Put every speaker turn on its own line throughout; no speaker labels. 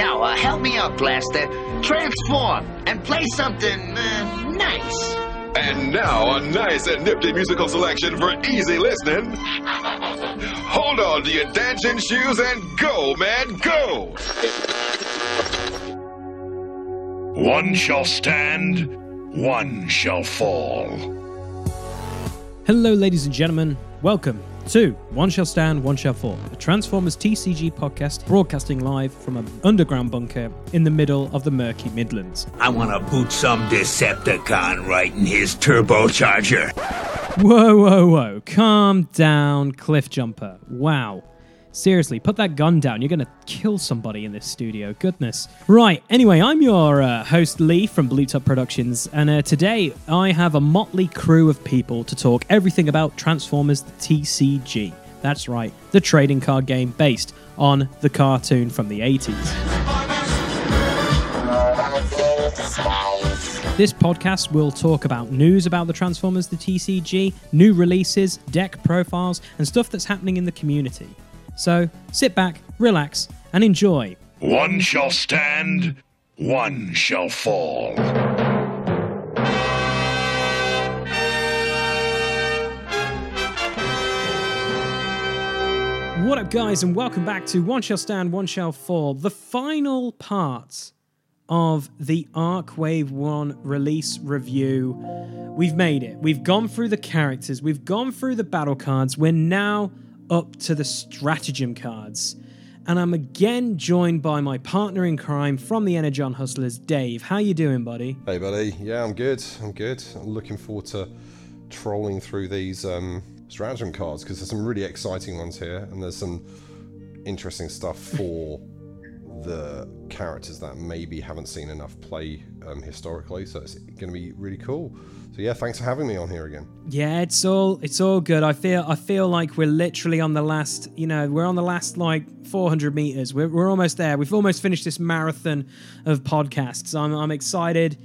Now, uh, help me out, Blaster. Transform and play something uh, nice.
And now a nice and nifty musical selection for easy listening. Hold on to your dancing shoes and go, man, go!
One shall stand, one shall fall.
Hello, ladies and gentlemen. Welcome to One Shall Stand, One Shall Fall, a Transformers TCG podcast broadcasting live from an underground bunker in the middle of the murky Midlands.
I want to boot some Decepticon right in his turbocharger.
Whoa, whoa, whoa. Calm down, Cliff Jumper. Wow. Seriously, put that gun down. You're going to kill somebody in this studio. Goodness. Right. Anyway, I'm your uh, host, Lee from Blue Top Productions, and uh, today I have a motley crew of people to talk everything about Transformers the TCG. That's right, the trading card game based on the cartoon from the 80s. This podcast will talk about news about the Transformers the TCG, new releases, deck profiles, and stuff that's happening in the community. So sit back, relax, and enjoy.
One shall stand, one shall fall.
What up, guys, and welcome back to One Shall Stand, One Shall Fall, the final part of the Arcwave 1 release review. We've made it. We've gone through the characters, we've gone through the battle cards. We're now up to the stratagem cards. And I'm again joined by my partner in crime from the Energon Hustlers, Dave. How you doing, buddy?
Hey, buddy. Yeah, I'm good. I'm good. I'm looking forward to trolling through these um, stratagem cards because there's some really exciting ones here, and there's some interesting stuff for the characters that maybe haven't seen enough play um, historically. So it's going to be really cool. So yeah, thanks for having me on here again.
Yeah, it's all it's all good. I feel I feel like we're literally on the last, you know, we're on the last like 400 meters. We're, we're almost there. We've almost finished this marathon of podcasts. I'm I'm excited.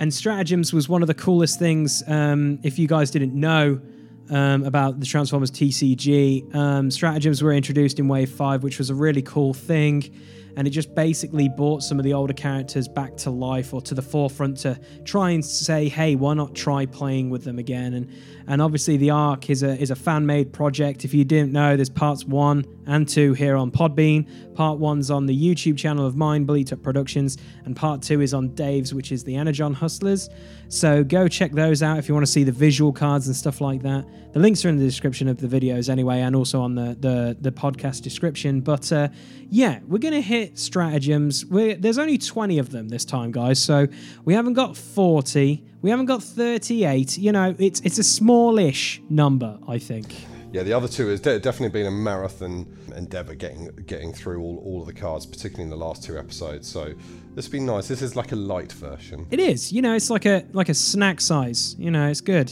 And stratagems was one of the coolest things. Um, if you guys didn't know um, about the Transformers TCG, um, stratagems were introduced in Wave Five, which was a really cool thing and it just basically brought some of the older characters back to life or to the forefront to try and say, hey, why not try playing with them again? And and obviously the Arc is a is a fan made project. If you didn't know, there's parts one and two here on Podbean. Part one's on the YouTube channel of mine, Bleat Productions, and part two is on Dave's, which is the Energon Hustlers. So go check those out if you want to see the visual cards and stuff like that. The links are in the description of the videos anyway, and also on the the, the podcast description. But uh, yeah, we're gonna hit stratagems. We're, there's only 20 of them this time, guys. So we haven't got 40. We haven't got 38. You know, it's it's a smallish number, I think.
Yeah, the other two has de- definitely been a marathon endeavor getting getting through all, all of the cards, particularly in the last two episodes. So this has been nice. This is like a light version.
It is. You know, it's like a like a snack size. You know, it's good.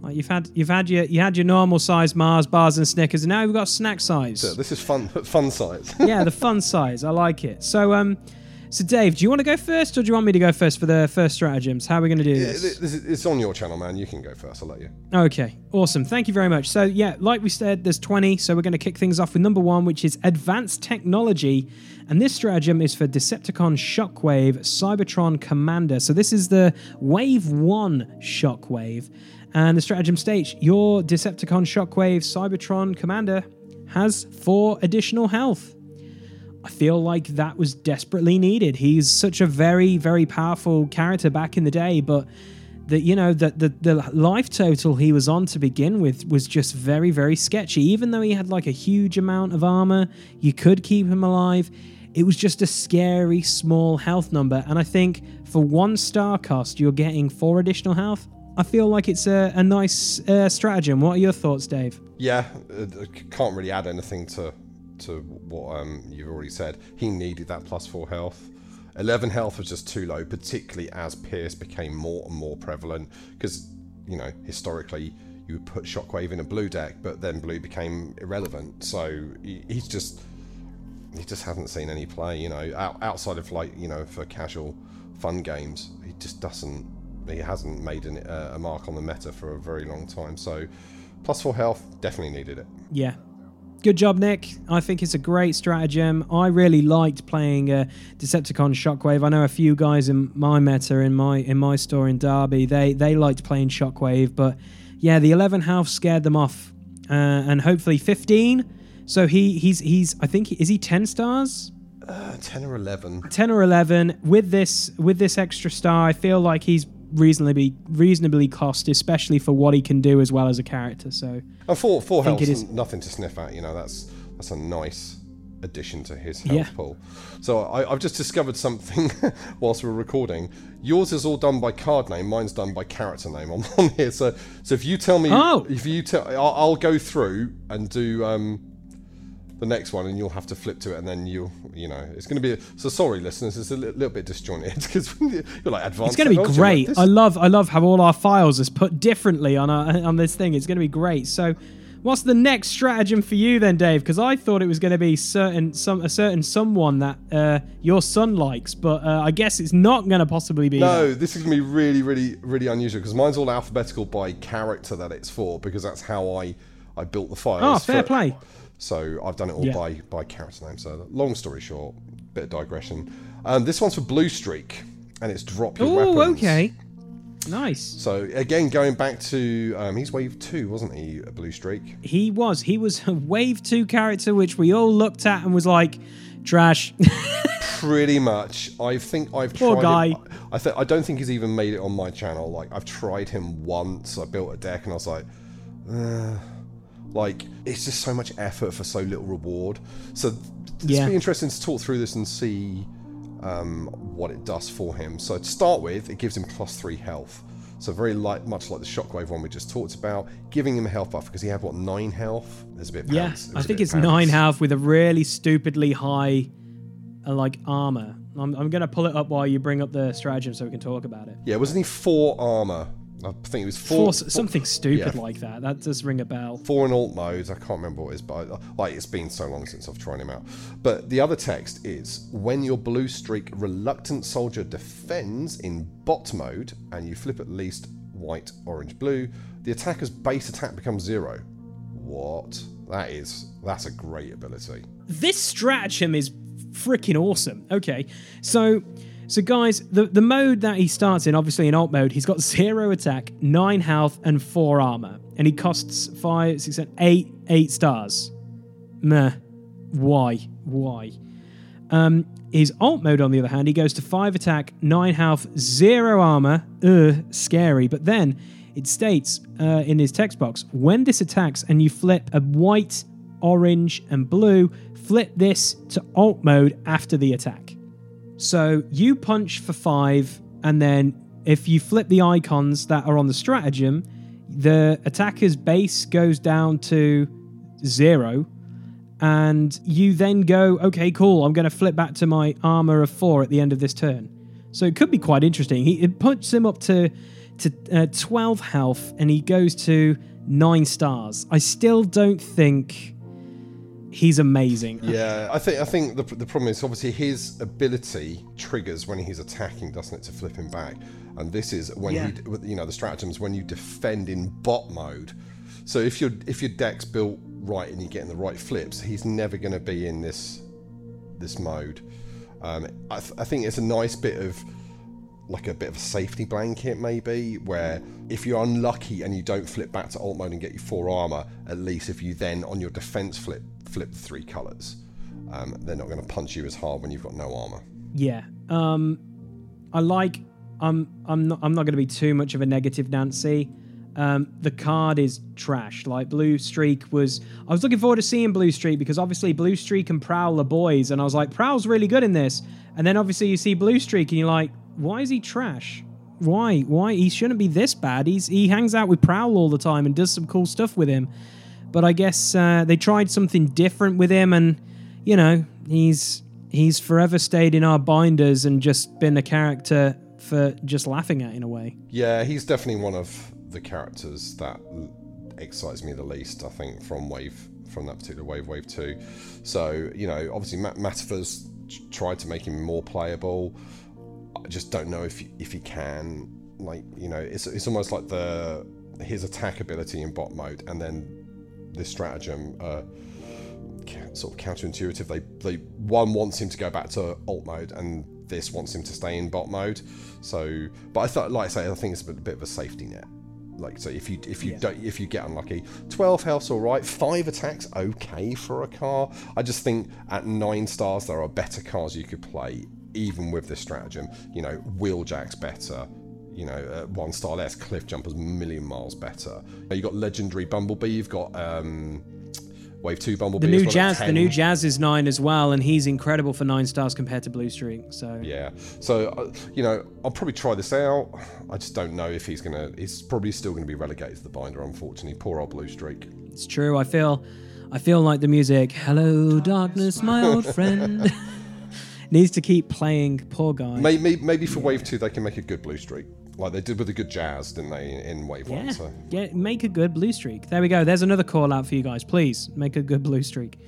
Like you've had you've had your you had your normal size Mars bars and Snickers, and now we've got snack size.
So this is fun fun size.
yeah, the fun size. I like it. So um, so Dave, do you want to go first, or do you want me to go first for the first stratagems? How are we going to do this?
this is, it's on your channel, man. You can go first. I'll let you.
Okay, awesome. Thank you very much. So, yeah, like we said, there's 20. So, we're going to kick things off with number one, which is Advanced Technology. And this stratagem is for Decepticon Shockwave Cybertron Commander. So, this is the Wave 1 Shockwave. And the stratagem states your Decepticon Shockwave Cybertron Commander has four additional health. I feel like that was desperately needed. He's such a very, very powerful character back in the day, but that you know that the, the life total he was on to begin with was just very, very sketchy. Even though he had like a huge amount of armor, you could keep him alive. It was just a scary small health number, and I think for one star cost, you're getting four additional health. I feel like it's a, a nice uh, stratagem. What are your thoughts, Dave?
Yeah, uh, I can't really add anything to to what um, you've already said. He needed that plus four health. 11 health was just too low, particularly as Pierce became more and more prevalent. Because, you know, historically, you would put Shockwave in a blue deck, but then blue became irrelevant. So he's just. He just hasn't seen any play, you know, outside of like, you know, for casual fun games. He just doesn't. He hasn't made an, uh, a mark on the meta for a very long time. So, plus four health, definitely needed it.
Yeah, good job, Nick. I think it's a great stratagem. I really liked playing uh, Decepticon Shockwave. I know a few guys in my meta in my in my store in Derby. They they liked playing Shockwave, but yeah, the 11 health scared them off, uh, and hopefully 15. So he he's he's I think is he 10 stars?
Uh, 10 or 11.
10 or 11 with this with this extra star. I feel like he's reasonably reasonably cost, especially for what he can do as well as a character. So
And four, four health is nothing to sniff at. You know, that's that's a nice addition to his health
Yeah.
pool. So I, I've just discovered something whilst we're recording. Yours is all done by card name. Mine's done by character name. I'm on here. So so if you tell me,
Oh.
if you tell, I'll, I'll go through and do. Um, the next one, and you'll have to flip to it, and then you'll, you know, it's going to be. so sorry, listeners, it's a li- little bit disjointed because you're like advanced.
it's going to be great.
like
I love I love how all our files is put differently on our, on this thing. It's going to be great. So, what's the next stratagem for you then, Dave? Because I thought it was going to be certain some a certain someone that uh, your son likes, but uh, I guess it's not going to possibly be. that.
No, this is gonna be really, really, really unusual because mine's all alphabetical by character that it's for because that's how I I built the files.
Oh, fair
for-
play.
So I've done it all
Yeah.
by by character name. So long story short, bit of digression. Um, this one's for Blue Streak, and it's drop your
Oh,
weapons.
okay. Nice.
So again, going back to um, he's wave two, wasn't he? a Blue Streak.
He was. He was a wave two character, which we all looked at and was like, trash.
Pretty much. I think I've
Poor
tried.
guy.
Him, I think I don't think he's even made it on my channel. Like I've tried him once. I built a deck and I was like, uh, like it's just so much effort for so little reward. So it's
Yeah.
be interesting to talk through this and see um, what it does for him. So to start with, it gives him plus three health. So very light, much like the shockwave one we just talked about, giving him a health buff because he had what nine health. There's a bit. Of
yeah. I think it's nine health with a really stupidly high, uh, like armor. I'm, I'm gonna pull it up while you bring up the stratagem so we can talk about it.
Yeah, wasn't he four armor? I think it was four.
Four, something stupid
yeah.
like that. That does ring a bell.
four in alt modes. I can't remember what it is, but I, like it's been so long since I've tried him out. But the other text is when your blue streak reluctant soldier defends in bot mode and you flip at least white, orange, blue, the attacker's base attack becomes zero. What? That is that's a great ability.
this stratagem is freaking awesome. Okay, so so guys, the the mode that he starts in, obviously in alt mode, he's got zero attack, nine health, and four armor, and he costs five, six, seven, eight, eight stars. Meh. Why? Why? Um, his alt mode, on the other hand, he goes to five attack, nine health, zero armor. Ugh, scary. But then it states uh, in his text box when this attacks and you flip a white, orange, and blue, flip this to alt mode after the attack. So you punch for five, and then if you flip the icons that are on the stratagem, the attacker's base goes down to zero, and you then go, okay, cool, I'm going to flip back to my armor of four at the end of this turn. So it could be quite interesting. He it puts him up to to uh, 12 health, and he goes to nine stars. I still don't think he's amazing.
Yeah, I think I think the, the problem is obviously his ability triggers when he's attacking, doesn't it, to flip him back? And this is when
Yeah.
he, you know, the stratagems when you defend in bot mode. So if your if your deck's built right and you're getting the right flips, he's never going to be in this this mode. Um, I, th- I think it's a nice bit of like a bit of a safety blanket maybe where if you're unlucky and you don't flip back to alt mode and get your four armor at least if you then on your defense flip flip three colors um, they're not going to punch you as hard when you've got no armor
Yeah. Um I like I'm I'm not I'm not going to be too much of a negative Nancy. Um the card is trash. Like Blue Streak was I was looking forward to seeing Blue Streak because obviously Blue Streak and Prowl are boys and I was like Prowl's really good in this. And then obviously you see Blue Streak and you're like why is he trash? Why? Why he shouldn't be this bad? He's he hangs out with Prowl all the time and does some cool stuff with him. But I guess uh, they tried something different with him, and you know he's he's forever stayed in our binders and just been a character for just laughing at in a way.
yeah he's definitely one of the characters that excites me the least i think from wave from that particular wave wave 2 so you know obviously Matt tried to make him more playable I just don't know if if he can. Like you know, it's it's almost like the his attack ability in bot mode, and then this stratagem uh, sort of counterintuitive. They they one wants him to go back to alt mode, and this wants him to stay in bot mode. So, but I thought, like I say, I think it's a bit, bit of a safety net. Like so, if you if you don't if you get unlucky, twelve health's all right. Five attacks okay for a car. I just think at nine stars there are better cars you could play even with this stratagem. You know, Wheeljack's better. You know, uh, one star less. Cliff Jumper's million miles better. You've got legendary Bumblebee. You've got um, Wave Two Bumblebee.
The new
well
Jazz, the new Jazz is nine as well, and he's incredible for nine stars compared to Blue Streak. So
Yeah. So, uh, you know, I'll probably try this out. I just don't know if he's going to. He's probably still going to be relegated to the binder, unfortunately. Poor old Blue Streak.
it's true. I feel, I feel like the music "Hello, Darkness, My Old Friend" needs to keep playing. Poor guy.
Maybe, maybe for Wave 2, they can make a good Blue Streak. Like they did with the good Jazz, didn't they, in Wave 1?
Yeah,
So.
yeah. Make a good blue streak. There we go. There's another call out for you guys. Please make a good blue streak.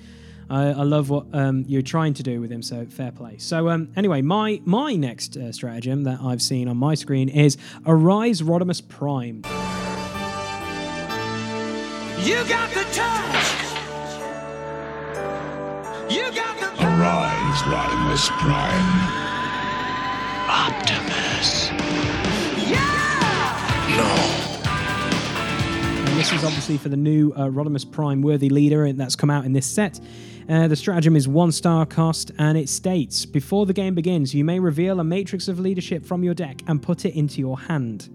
I, I love what um, you're trying to do with him. So fair play. So um, anyway, my my next uh, stratagem that I've seen on my screen is Arise Rodimus Prime.
You got the touch. You got the
Arise, Rodimus Prime. Optimus. No.
And this is obviously for the new uh, Rodimus Prime Worthy Leader that's come out in this set. Uh, the stratagem is one star cost and it states Before the game begins, you may reveal a matrix of leadership from your deck and put it into your hand.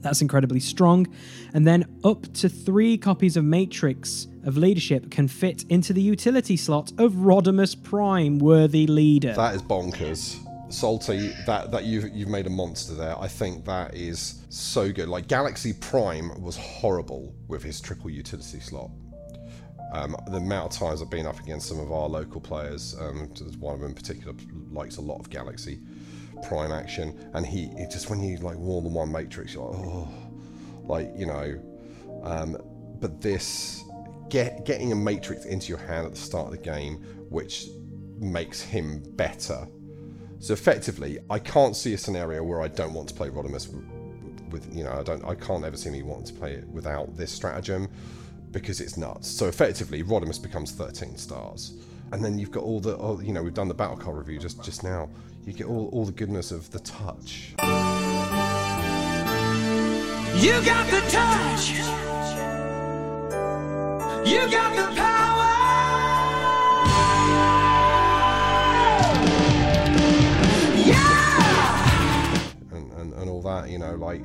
That's incredibly strong. And then up to three copies of Matrix of Leadership can fit into the utility slot of Rodimus Prime Worthy Leader.
That is bonkers. Salty, that that you've you've made a monster there. I think that is so good. Like Galaxy Prime was horrible with his triple utility slot. Um, the amount of times I've been up against some of our local players, um, one of them in particular likes a lot of Galaxy Prime action, and he just when you like more than one Matrix, you're like, oh, like you know. Um, but this get getting a Matrix into your hand at the start of the game, which makes him better. So effectively, I can't see a scenario where I don't want to play Rodimus with you know I don't I can't ever see me wanting to play it without this stratagem because it's nuts. So effectively, Rodimus becomes 13 stars, and then you've got all the you know we've done the battle card review just just now. You get all, all the goodness of the touch.
You got the touch. You got the power.
That, you know, like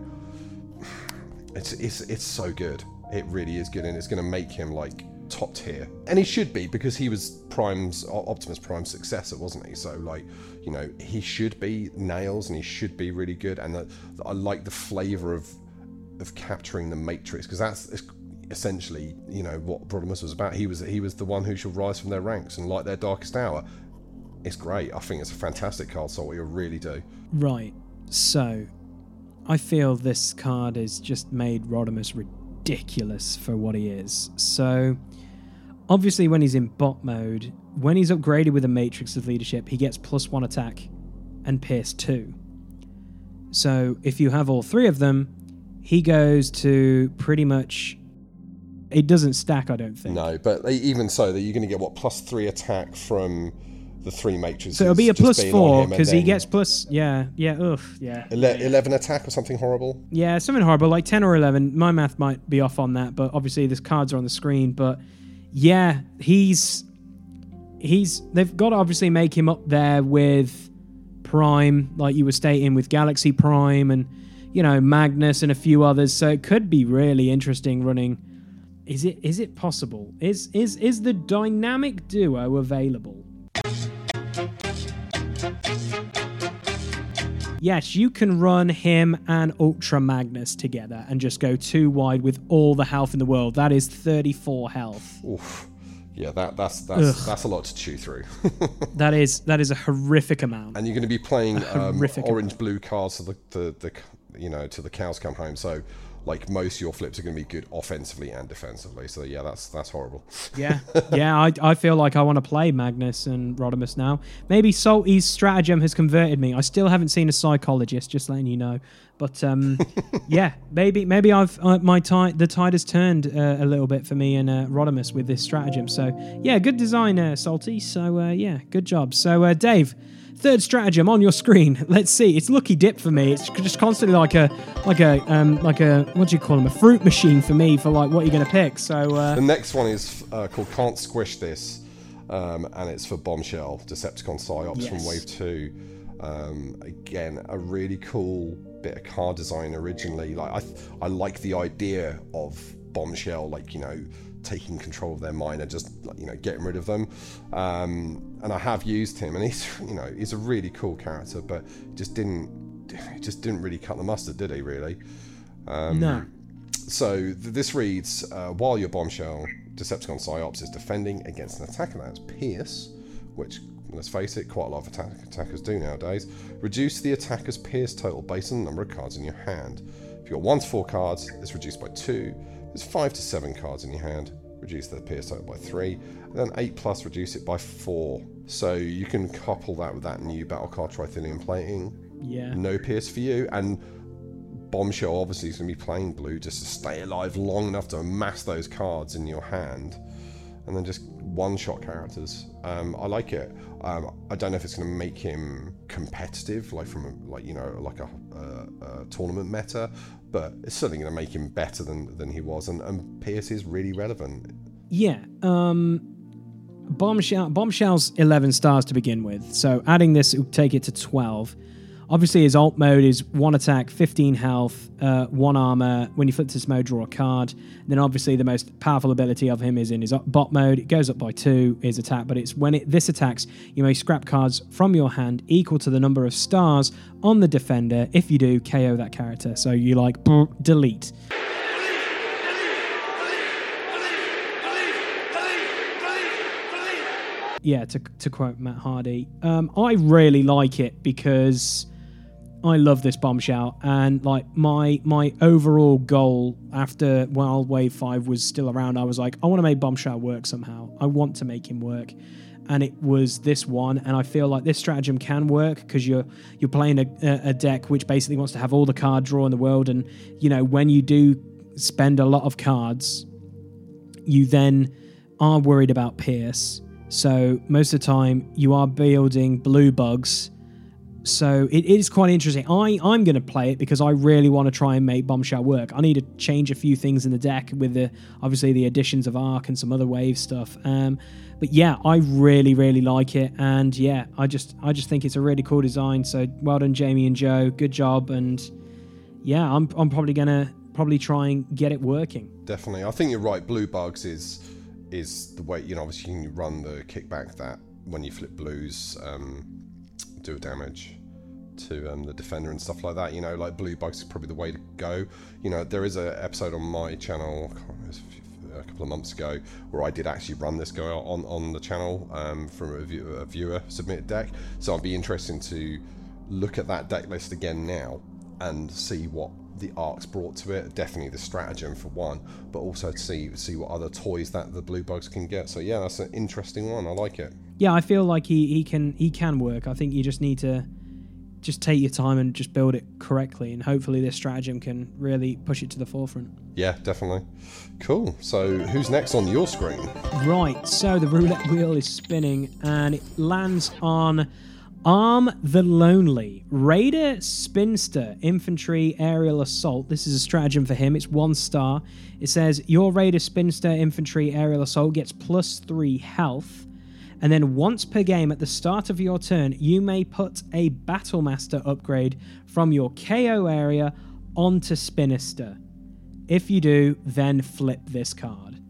it's it's it's so good. It really is good, and it's going to make him like top tier, and he should be because he was Prime's Optimus Prime's successor, wasn't he? So like, you know, he should be nails, and he should be really good. And the, I like the flavor of of capturing the Matrix because that's es- essentially, you know, what Rodimus was about. He was he was the one who shall rise from their ranks and light their darkest hour. It's great. I think it's a fantastic card, so what you really do.
Right. So, I feel this card has just made Rodimus ridiculous for what he is. So, obviously, when he's in bot mode, when he's upgraded with a Matrix of Leadership, he gets plus one attack and Pierce two. So, if you have all three of them, he goes to pretty much. It doesn't stack, I don't think.
No, but even so, that you're going to get what plus three attack from the three matrices.
So it'll be a
just
plus
being on
four because he gets plus. Yeah, yeah, ugh, yeah.
ele- eleven attack or something horrible.
Yeah, something horrible, like 10 or 11. My math might be off on that, but obviously the cards are on the screen. But yeah, he's. he's They've got to obviously make him up there with Prime, like you were stating, with Galaxy Prime and, you know, Magnus and a few others. So it could be really interesting running. Is it is it possible? Is is is the dynamic duo available? Yes, you can run him and Ultra Magnus together and just go too wide with all the health in the world. That is 34 health.
Oof. Yeah, that that's that's that's a lot to chew through.
That is that is a horrific amount.
and you're going to be playing um, orange blue cards to the, the the you know to the cows come home. So like most of your flips are going to be good offensively and defensively. So yeah, that's that's horrible.
Yeah, yeah. I, I feel like I want to play Magnus and Rodimus now. Maybe Salty's stratagem has converted me. I still haven't seen a psychologist. Just letting you know. But um, yeah, maybe maybe I've uh, my tide the tide has turned uh, a little bit for me and uh, Rodimus with this stratagem. So yeah, good design, uh, Salty. So uh, yeah, good job. So uh, Dave. Third stratagem on your screen. Let's see. It's lucky dip for me. It's just constantly like a, like a, um, like a, what do you call them? A fruit machine for me for like what you're gonna pick. So uh,
The next one is uh, called Can't Squish This, um, and it's for Bombshell, Decepticon Psyops from Wave 2. Um, again, a really cool bit of car design originally. Like I, th- I like the idea of Bombshell, like, you know, taking control of their mind and just, you know, getting rid of them. Um, and I have used him, and he's, you know, he's a really cool character, but just didn't, just didn't really cut the mustard, did he? Really?
no.
So th- this reads: uh, While your bombshell Decepticon Psyops is defending against an attacker that's Pierce, which let's face it, quite a lot of attack- attackers do nowadays, reduce the attacker's Pierce total based on the number of cards in your hand. If you've got one to four cards, it's reduced by two. There's five to seven cards in your hand, reduce the Pierce total by three, and then eight plus reduce it by four. So you can couple that with that new battle card Trithinium plating.
Yeah.
No Pierce for you, and Bombshell obviously is going to be playing blue just to stay alive long enough to amass those cards in your hand, and then just one-shot characters. Um, I like it. Um, I don't know if it's going to make him competitive, like from a, like you know like a, a, a tournament meta, but it's certainly going to make him better than than he was. And, and Pierce is really relevant.
Yeah. Um, bombshell. Bombshell's eleven stars to begin with. So adding this will take it to twelve. Obviously, his alt mode is one attack, 15 health, uh, one armor. When you flip to this mode, draw a card. then, obviously, the most powerful ability of him is in his bot mode. It goes up by two, his attack, but it's when it, this attacks, you may scrap cards from your hand equal to the number of stars on the defender. If you do, KO that character. So you like delete. yeah, to, to quote Matt Hardy, um, I really like it because I love this bombshell, and like my my overall goal after while Wave Five was still around, I was like, I want to make bombshell work somehow. I want to make him work, and it was this one, and I feel like this stratagem can work because you're you're playing a- a deck which basically wants to have all the card draw in the world, and you know when you do spend a lot of cards, you then are worried about Pierce. So most of the time you are building blue bugs. So it is quite interesting. I, I'm going to play it because I really want to try and make Bombshell work. I need to change a few things in the deck with the obviously the additions of Arc and some other wave stuff. Um, but yeah, I really really like it, and yeah, I just I just think it's a really cool design. So well done, Jamie and Joe. Good job, and yeah, I'm I'm probably gonna probably try and get it working.
Definitely, I think you're right. Blue bugs is is the way you know. Obviously, you can run the kickback that when you flip blues, um, do damage to um, the defender and stuff like that. You know, like blue bugs is probably the way to go. You know, there is a episode on my channel. A couple of months ago where I did actually run this guy on on the channel um, from a, view, a viewer submitted deck. So I'd be interested to look at that deck list again now and see what the arcs brought to it. Definitely the stratagem for one, but also to see see what other toys that the blue bugs can get. So yeah, that's an interesting one. I like it.
yeah, I feel like he, he can he can work. I think you just need to just take your time and just build it correctly, and hopefully this stratagem can really push it to the forefront.
Yeah, definitely. Cool. So who's next on your screen?
Right, so the roulette wheel is spinning and it lands on Arm the Lonely. Raider Spinister Infantry Aerial Assault. This is a stratagem for him. It's one star. It says your Raider Spinister Infantry Aerial Assault gets plus three health. And then once per game at the start of your turn, you may put a Battlemaster upgrade from your KO area onto Spinister. If you do, then flip this card.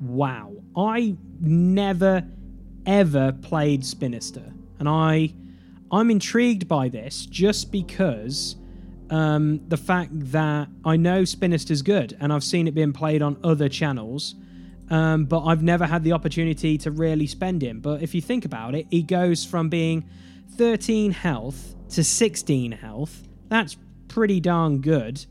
Wow. I never ever played Spinister. And I I'm intrigued by this just because um, the fact that I know Spinister's good and I've seen it being played on other channels, um, but I've never had the opportunity to really spend him. But if you think about it, he goes from being 13 health to 16 health. That's pretty darn good.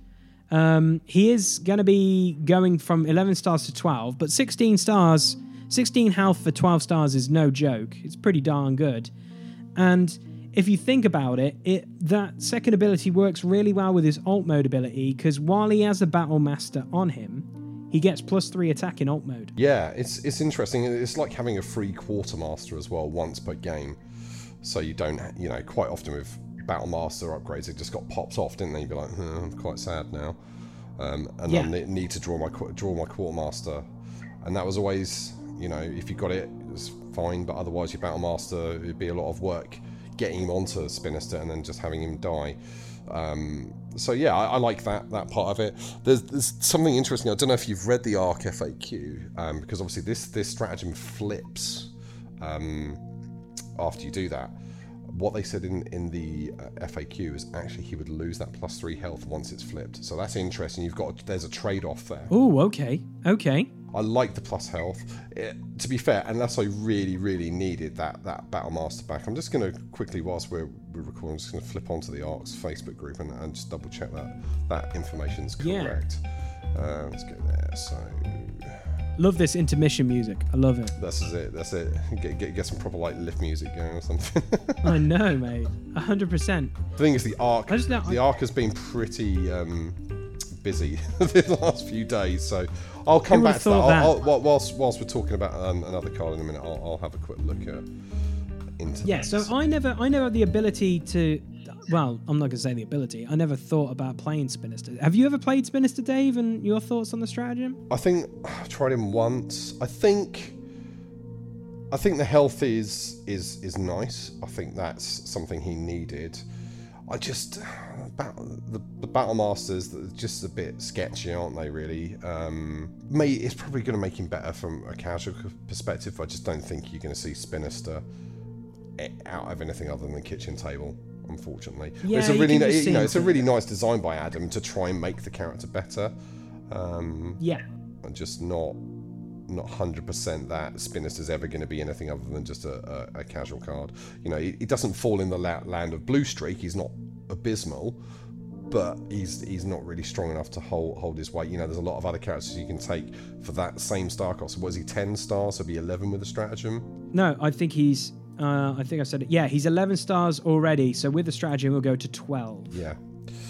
Um, he is going to be going from 11 stars to 12, but 16 stars, 16 health for 12 stars is no joke. It's pretty darn good. And if you think about it, it that second ability works really well with his alt mode ability because while he has a battle master on him, he gets plus three attack in alt mode.
Yeah, it's it's interesting. It's like having a free quartermaster as well once per game, so you don't you know quite often with battle master upgrades it just got popped off, didn't they? You'd be like, hmm, I'm quite sad now, um, and
Yeah.
I need to draw my draw my quartermaster, and that was always you know if you got it it was fine, but otherwise your battle master it'd be a lot of work getting him onto Spinister and then just having him die. Um, so yeah, I, I like that that part of it. There's, there's something interesting. I don't know if you've read the Arc FAQ um, because obviously this this stratagem flips um, after you do that. What they said in in the uh, FAQ is actually he would lose that plus three health once it's flipped. So that's interesting. You've got there's a trade off there.
Oh, okay, okay.
I like the plus health. It, to be fair, unless I really, really needed that that battle master back, I'm just going to quickly, whilst we're, we're recording, I'm just going to flip onto the Arcs Facebook group and, and just double check that that information's
Yeah.
correct. Uh, let's go there. So
Love this intermission music. I love it.
that's it. That's it. Get, get, get some proper like lift music going or something.
I know, mate. hundred percent.
the thing is, the Arc
I just
the Arc has been pretty um, busy the last few days, so I'll come back to that. I'll. I'll, whilst whilst we're talking about um, another card in a minute, I'll, I'll have a quick look at into
Yeah. So I never, I never had the ability to. Well, I'm not gonna say the ability. I never thought about playing Spinister. Have you ever played Spinister, Dave? And your thoughts on the stratagem?
I think I've tried him once. I think I think the health is is is nice. I think that's something he needed. I just the, the battle masters just a bit sketchy, aren't they? Really, um, may it's probably going to make him better from a casual perspective. I just don't think you're going to see Spinister e- out of anything other than the kitchen table. Unfortunately,
Yeah,
it's a
you
really
can
you know it's a really nice design by Adam to try and make the character better. Um,
Yeah.
and just not not 100% that Spinister's ever going to be anything other than just a, a, a casual card. You know, he, he doesn't fall in the la- land of blue streak. He's not abysmal, but he's he's not really strong enough to hold hold his weight. You know, there's a lot of other characters you can take for that same star cost. Was he 10 stars? So be 11 with a stratagem.
No, I think he's. Uh, I think I said it. Yeah, he's 11 stars already. So with the stratagem, we'll go to 12.
Yeah.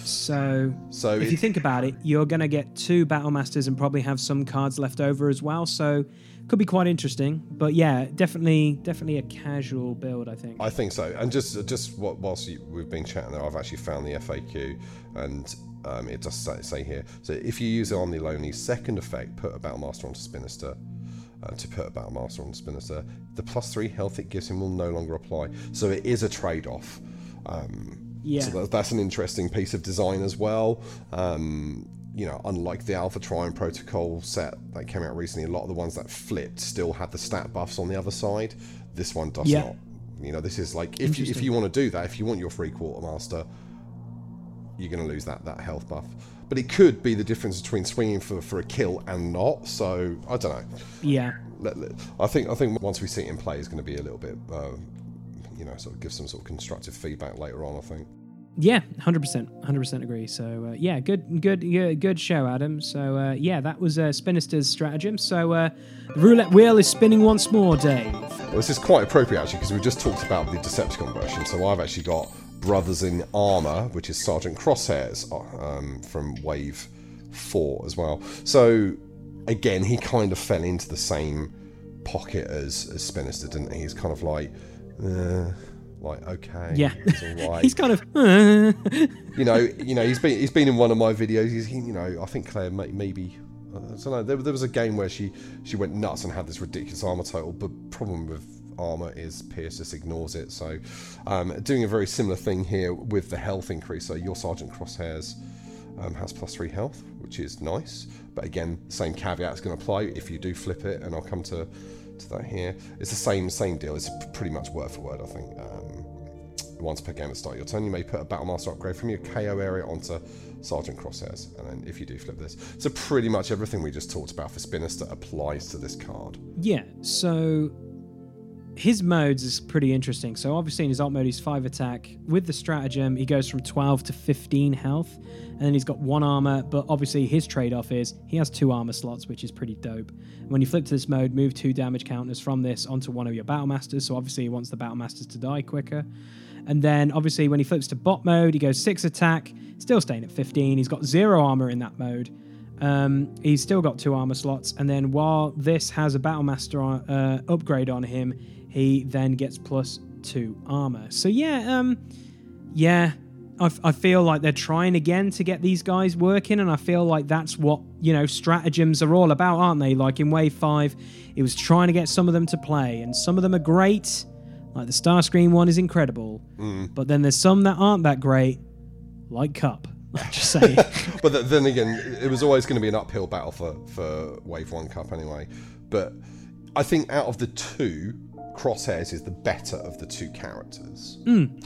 So,
So
if
it-
you think about it, you're going to get two battle masters and probably have some cards left over as well. So, could be quite interesting. But yeah, definitely, definitely a casual build. I think.
I think so. And just just wh- whilst you, we've been chatting there, I've actually found the FAQ, and um, it does say, say here. So if you use it on the Lonely second effect, put a Battle Master onto Spinister. Uh, to put a Battle Master on Spinister, the plus three health it gives him will no longer apply. So it is a trade-off. Um,
Yeah.
So that's an interesting piece of design as well. Um, you know, unlike the Alpha Trion Protocol set that came out recently, a lot of the ones that flipped still had the stat buffs on the other side. This one does
Yeah.
not. You know, this is like if you, if you want to do that, if you want your free quartermaster, you're going to lose that that health buff. But it could be the difference between swinging for, for a kill and not. So I don't know.
yeah.
I think I think once we see it in play, is going to be a little bit, uh, you know, sort of give some sort of constructive feedback later on. I think.
Yeah, hundred percent, hundred percent agree. So uh, yeah, good, good, good, show, Adam. So uh, yeah, that was uh, Spinister's stratagem. So uh, the roulette wheel is spinning once more, Dave.
Well, this is quite appropriate actually because we just talked about the Decepticon version. So I've actually got Brothers in Armor, which is Sergeant Crosshairs um, from Wave Four as well. So again, he kind of fell into the same pocket as as Spinister, didn't he? He's kind of like, uh, like okay,
Yeah,
it's all right.
he's kind of.
you know, you know, he's been he's been in one of my videos. He's, you know, I think Claire may, maybe. I don't know. There, there was a game where she she went nuts and had this ridiculous armor total. But problem with armor is Pierce just ignores it. So, um, doing a very similar thing here with the health increase. So your Sergeant Crosshairs um, has plus three health, which is nice. But again, same caveat is going to apply if you do flip it, and I'll come to to that here. It's the same same deal. It's pretty much word for word, I think. Um, once per game at start of your turn, you may put a Battlemaster upgrade from your KO area onto Sergeant Crosshairs. And then if you do flip this, so pretty much everything we just talked about for Spinister applies to this card.
Yeah. So his modes is pretty interesting. So obviously in his alt mode he's five attack. With the stratagem, he goes from 12 to 15 health, and then he's got one armor. But obviously his trade-off is he has two armor slots, which is pretty dope. When you flip to this mode, move two damage counters from this onto one of your battle masters. So obviously he wants the battle masters to die quicker. And then obviously when he flips to bot mode, he goes six attack, still staying at 15. He's got zero armor in that mode. Um, he's still got two armor slots, and then while this has a battle master uh, upgrade on him, he then gets plus two armor. So yeah, um, yeah, I, f- I feel like they're trying again to get these guys working, and I feel like that's what you know stratagems are all about, aren't they? Like in Wave Five, it was trying to get some of them to play, and some of them are great. Like the Starscream one is incredible, but then there's some that aren't that great, like Kup. I'm just saying.
but th- then again, it was always going to be an uphill battle for, for Wave 1 Kup anyway. But I think out of the two, Crosshairs is the better of the two characters.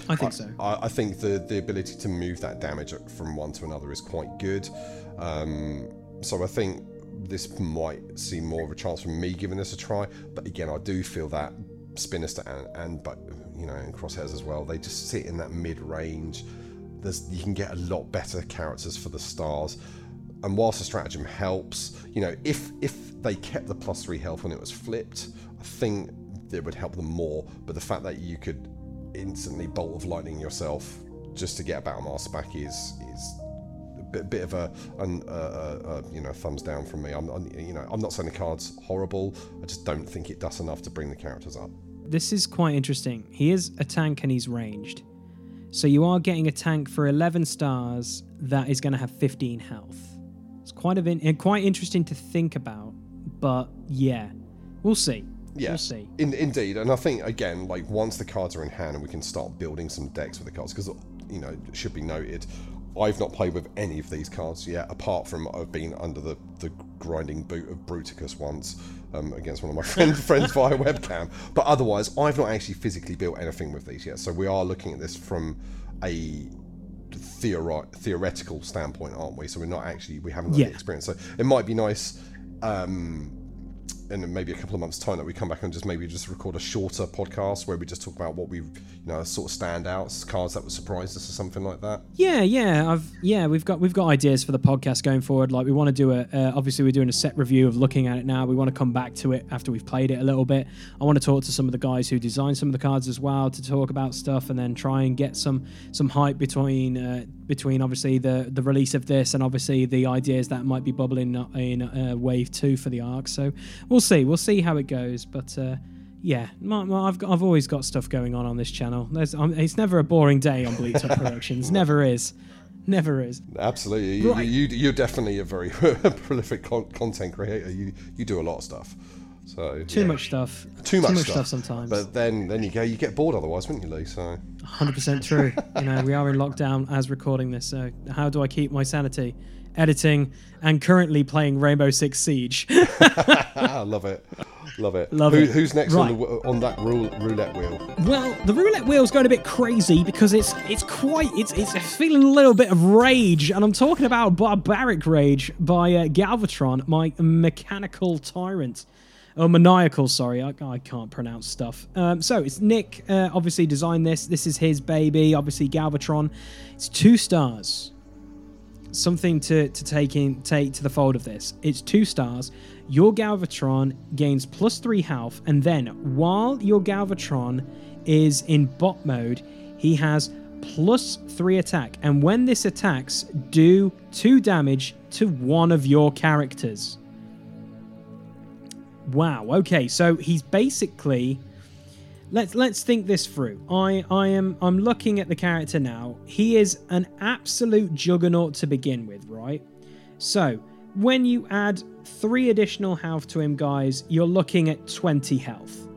I think so.
I, I think the, the ability to move that damage from one to another is quite good. Um, so I think this might see more of a chance from me giving this a try. But again, I do feel that Spinister and, and but you know and Crosshairs as well. They just sit in that mid range. There's you can get a lot better characters for the stars. And whilst the stratagem helps, you know, if if they kept the plus three health when it was flipped, I think it would help them more. But the fact that you could instantly bolt of lightning yourself just to get a battle master back is is a bit, bit of a, an, you know thumbs down from me. I'm, I'm you know I'm not saying the card's horrible. I just don't think it does enough to bring the characters up.
This is quite interesting. He is a tank and he's ranged. So you are getting a tank for 11 stars that is going to have 15 health. It's quite of in, eh, quite interesting to think about, but yeah, we'll see.
Yeah,
We'll see.
In, indeed, and I think again, like once the cards are in hand and we can start building some decks with the cards, because you know it should be noted, I've not played with any of these cards yet, apart from I've been under the, the grinding boot of Bruticus once um, against one of my friend, friends via webcam. But otherwise, I've not actually physically built anything with these yet. So we are looking at this from a theori- theoretical standpoint, aren't we? So we're not actually we haven't got
Yeah.
the experience. So it might be nice. Um, in maybe a couple of months' time that we come back and just maybe just record a shorter podcast where we just talk about what we, you know, sort of standouts, cards that would surprise us or something like that.
Yeah, yeah, I've yeah, we've got we've got ideas for the podcast going forward. Like we want to do a uh, obviously we're doing a set review of looking at it now. We want to come back to it after we've played it a little bit. I want to talk to some of the guys who designed some of the cards as well to talk about stuff and then try and get some some hype between uh, between obviously the the release of this and obviously the ideas that might be bubbling in uh, wave 2 for the arc. So we'll see. We'll see how it goes, but uh yeah, my, my, I've got, I've always got stuff going on on this channel. There's, um, it's never a boring day on Bleed Up Productions. Never is, never is.
Absolutely, you,
Right.
you, you're definitely a very prolific con- content creator. You you do a lot of stuff. So
Too
yeah.
much stuff.
too much,
stuff, sometimes.
But then then you go you get bored otherwise, wouldn't you, Lee? So
100% true. you know, we are in lockdown as recording this. So how do I keep my sanity? Editing and currently playing Rainbow Six Siege.
ah, love it, love it.
Love
Who,
it.
Who's next
Right.
on the on that roulette wheel?
well, the roulette wheel's going a bit crazy because it's it's quite it's it's feeling a little bit of rage, and I'm talking about barbaric rage by uh, Galvatron, my mechanical tyrant. Oh, maniacal. Sorry, I, I can't pronounce stuff. Um, so it's Nick. Uh, obviously designed this. This is his baby. Obviously Galvatron. It's two stars. Something to to take in take to the fold of this. It's two stars. Your Galvatron gains plus three health, and then while your Galvatron is in bot mode, he has plus three attack. And when this attacks, do two damage to one of your characters. Wow. Okay, so he's basically let's let's think this through. I I am I'm looking at the character now. He is an absolute juggernaut to begin with, right? So, when you add 3 additional health to him, guys, you're looking at 20 health.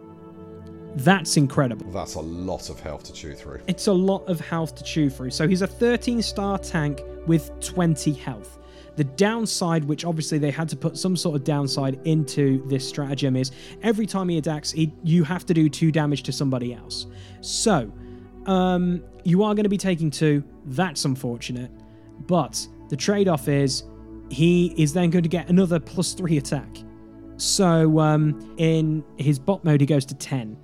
That's incredible.
That's a lot of health to chew through.
It's a lot of health to chew through. So he's a 13 star tank with 20 health. The downside, which obviously they had to put some sort of downside into this stratagem, is every time he attacks, he, you have to do two damage to somebody else. So um, you are going to be taking two. That's unfortunate. But the trade off is he is then going to get another plus three attack. So um, in his bot mode, he goes to 10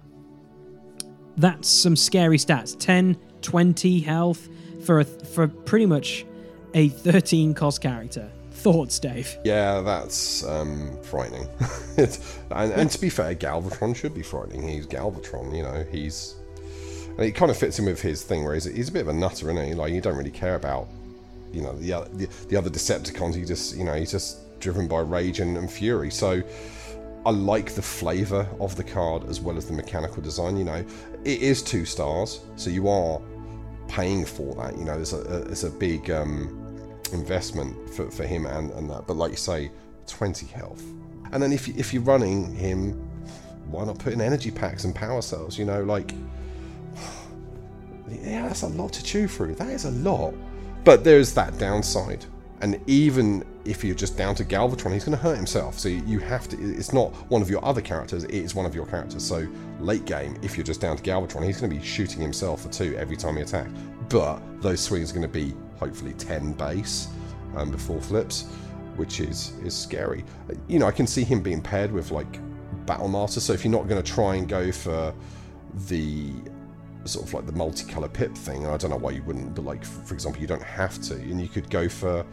that's some scary stats 10 20 health for a, for pretty much a 13 cost character thoughts dave
Yeah, that's um, frightening. And, and to be fair, Galvatron should be frightening. He's Galvatron, you know. He's and it kind of fits in with his thing where he's, he's a bit of a nutter, isn't he? Like you don't really care about, you know, the other the, the other Decepticons. He just, you know, he's just driven by rage and, and fury. So I like the flavour of the card as well as the mechanical design. You know, it is two stars, so you are paying for that. You know, a, a it's a big um, investment for, for him and, and that. But like you say, 20 health. And then if, you, if you're running him, why not put in energy packs and power cells? You know, like, yeah, that's a lot to chew through. That is a lot. But there's that downside. And even if you're just down to Galvatron, he's going to hurt himself. So you have to. It's not one of your other characters. It is one of your characters. So late game, if you're just down to Galvatron, he's going to be shooting himself for two every time he attacks. But those swings are going to be hopefully 10 base um, before flips, which is is scary. You know, I can see him being paired with like Battle Battlemaster. So if you're not going to try and go for the sort of like the multicolour pip thing. I don't know why you wouldn't, but like for example, you don't have to, and you could go for.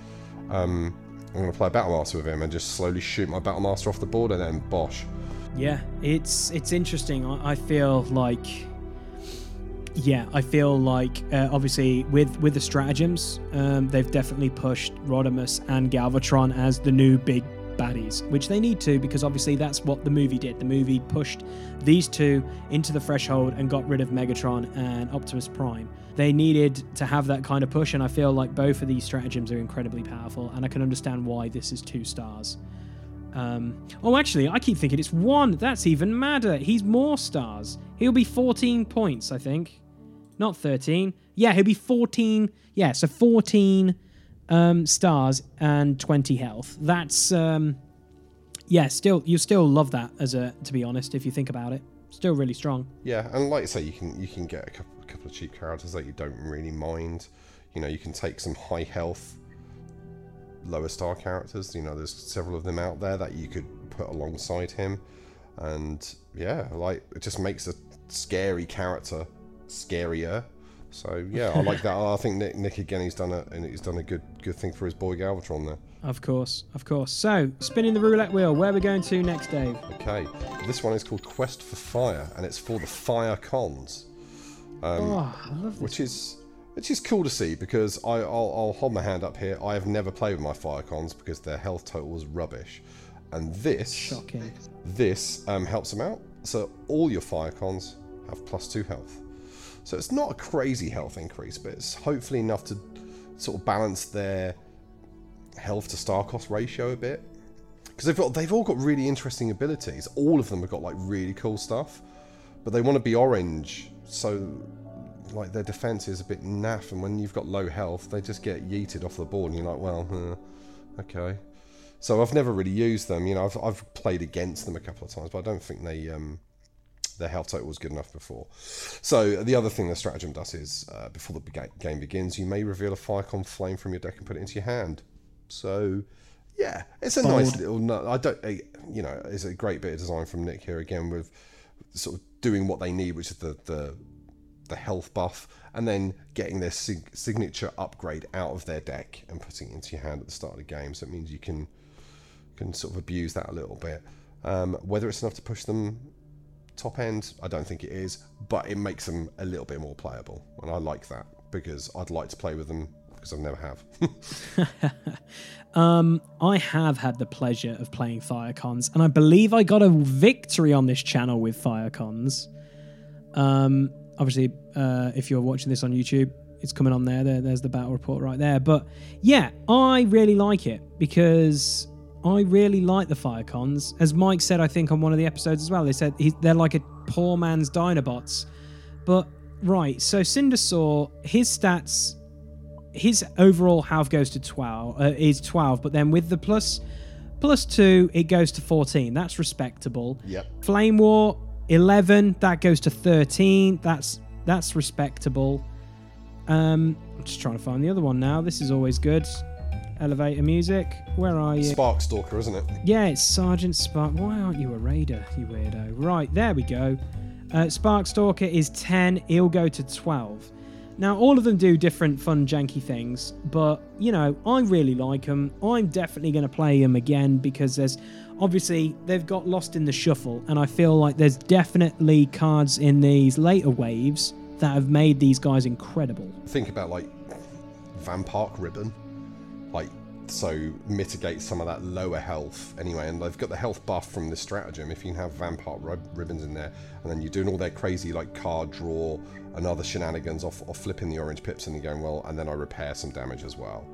Um, I'm going to play a Battlemaster with him and just slowly shoot my Battlemaster off the board, and then bosh.
Yeah, it's it's interesting. I feel like, yeah, I feel like uh, obviously with with the stratagems, um, they've definitely pushed Rodimus and Galvatron as the new big baddies, which they need to because obviously that's what the movie did. The movie pushed these two into the threshold and got rid of Megatron and Optimus Prime. They needed to have that kind of push, and I feel like both of these stratagems are incredibly powerful, and I can understand why this is two stars. Um, oh, actually, I keep thinking it's one. That's even madder. He's more stars. He'll be 14 points, I think. Not 13. Yeah, he'll be 14. Yeah, so 14 um, stars and 20 health. That's, um, yeah, still, you still love that as a, to be honest, if you think about it. Still really strong.
Yeah, and like I say, you can you can get a couple, a couple of cheap characters that you don't really mind. You know, you can take some high health, lower star characters. You know, there's several of them out there that you could put alongside him, and yeah, like it just makes a scary character scarier. So yeah, I like that. I think Nick, Nick again, he's done a and he's done a good good thing for his boy Galvatron there.
Of course, of course. So, spinning the roulette wheel, where are we going to next, Dave?
Okay, this one is called Quest for Fire, and it's for the Fire Cons.
oh, I love this.
which is which is cool to see because I, I'll, I'll hold my hand up here. I have never played with my Fire Cons because their health total was rubbish, and this
Shocking.
this um, helps them out. So all your Fire Cons have plus two health. So it's not a crazy health increase, but it's hopefully enough to sort of balance their health to star cost ratio a bit. Because they've got they've all got really interesting abilities. All of them have got like really cool stuff, but they want to be orange. So like their defense is a bit naff, and when you've got low health, they just get yeeted off the board, and you're like, well, uh, okay. So I've never really used them. You know, I've, I've played against them a couple of times, but I don't think they um, their health total was good enough before. So the other thing the stratagem does is uh, before the game begins, you may reveal a Firecon flame from your deck and put it into your hand. So yeah, it's a nice little. I don't, uh, you know, it's a great bit of design from Nick here again with sort of doing what they need, which is the the the health buff, and then getting their sig- signature upgrade out of their deck and putting it into your hand at the start of the game. So it means you can can sort of abuse that a little bit. Um, whether it's enough to push them top end, I don't think it is, but it makes them a little bit more playable, and I like that because I'd like to play with them because I never have.
Um, I have had the pleasure of playing Firecons, and I believe I got a victory on this channel with Firecons. Um, obviously, uh, if you're watching this on YouTube, it's coming on there. there. There's the battle report right there. But yeah, I really like it because I really like the Firecons. As Mike said, I think on one of the episodes as well, they said he, they're like a poor man's Dinobots. But right, so Cindersaur, his stats his overall health goes to 12 uh, is 12 but then with the plus plus 2 it goes to 14 that's respectable
Yep.
flame war 11 that goes to 13 that's that's respectable um i'm just trying to find the other one now this is always good elevator music where are you
Spark Stalker, isn't it?
yeah, it's Sergeant Spark. Why aren't you a raider, you weirdo? Right, there we go. Uh, Sparkstalker is 10, he'll go to 12. Now, all of them do different fun, janky things, but you know, I really like them. I'm definitely going to play them again because there's obviously they've got lost in the shuffle, and I feel like there's definitely cards in these later waves that have made these guys incredible.
Think about like Vampark Ribbon, like so mitigate some of that lower health anyway. And they've got the health buff from this stratagem. If you can have vampire rib- ribbons in there, and then you're doing all their crazy like card draw and other shenanigans off, off flipping the orange pips and you're going well, and then I repair some damage as well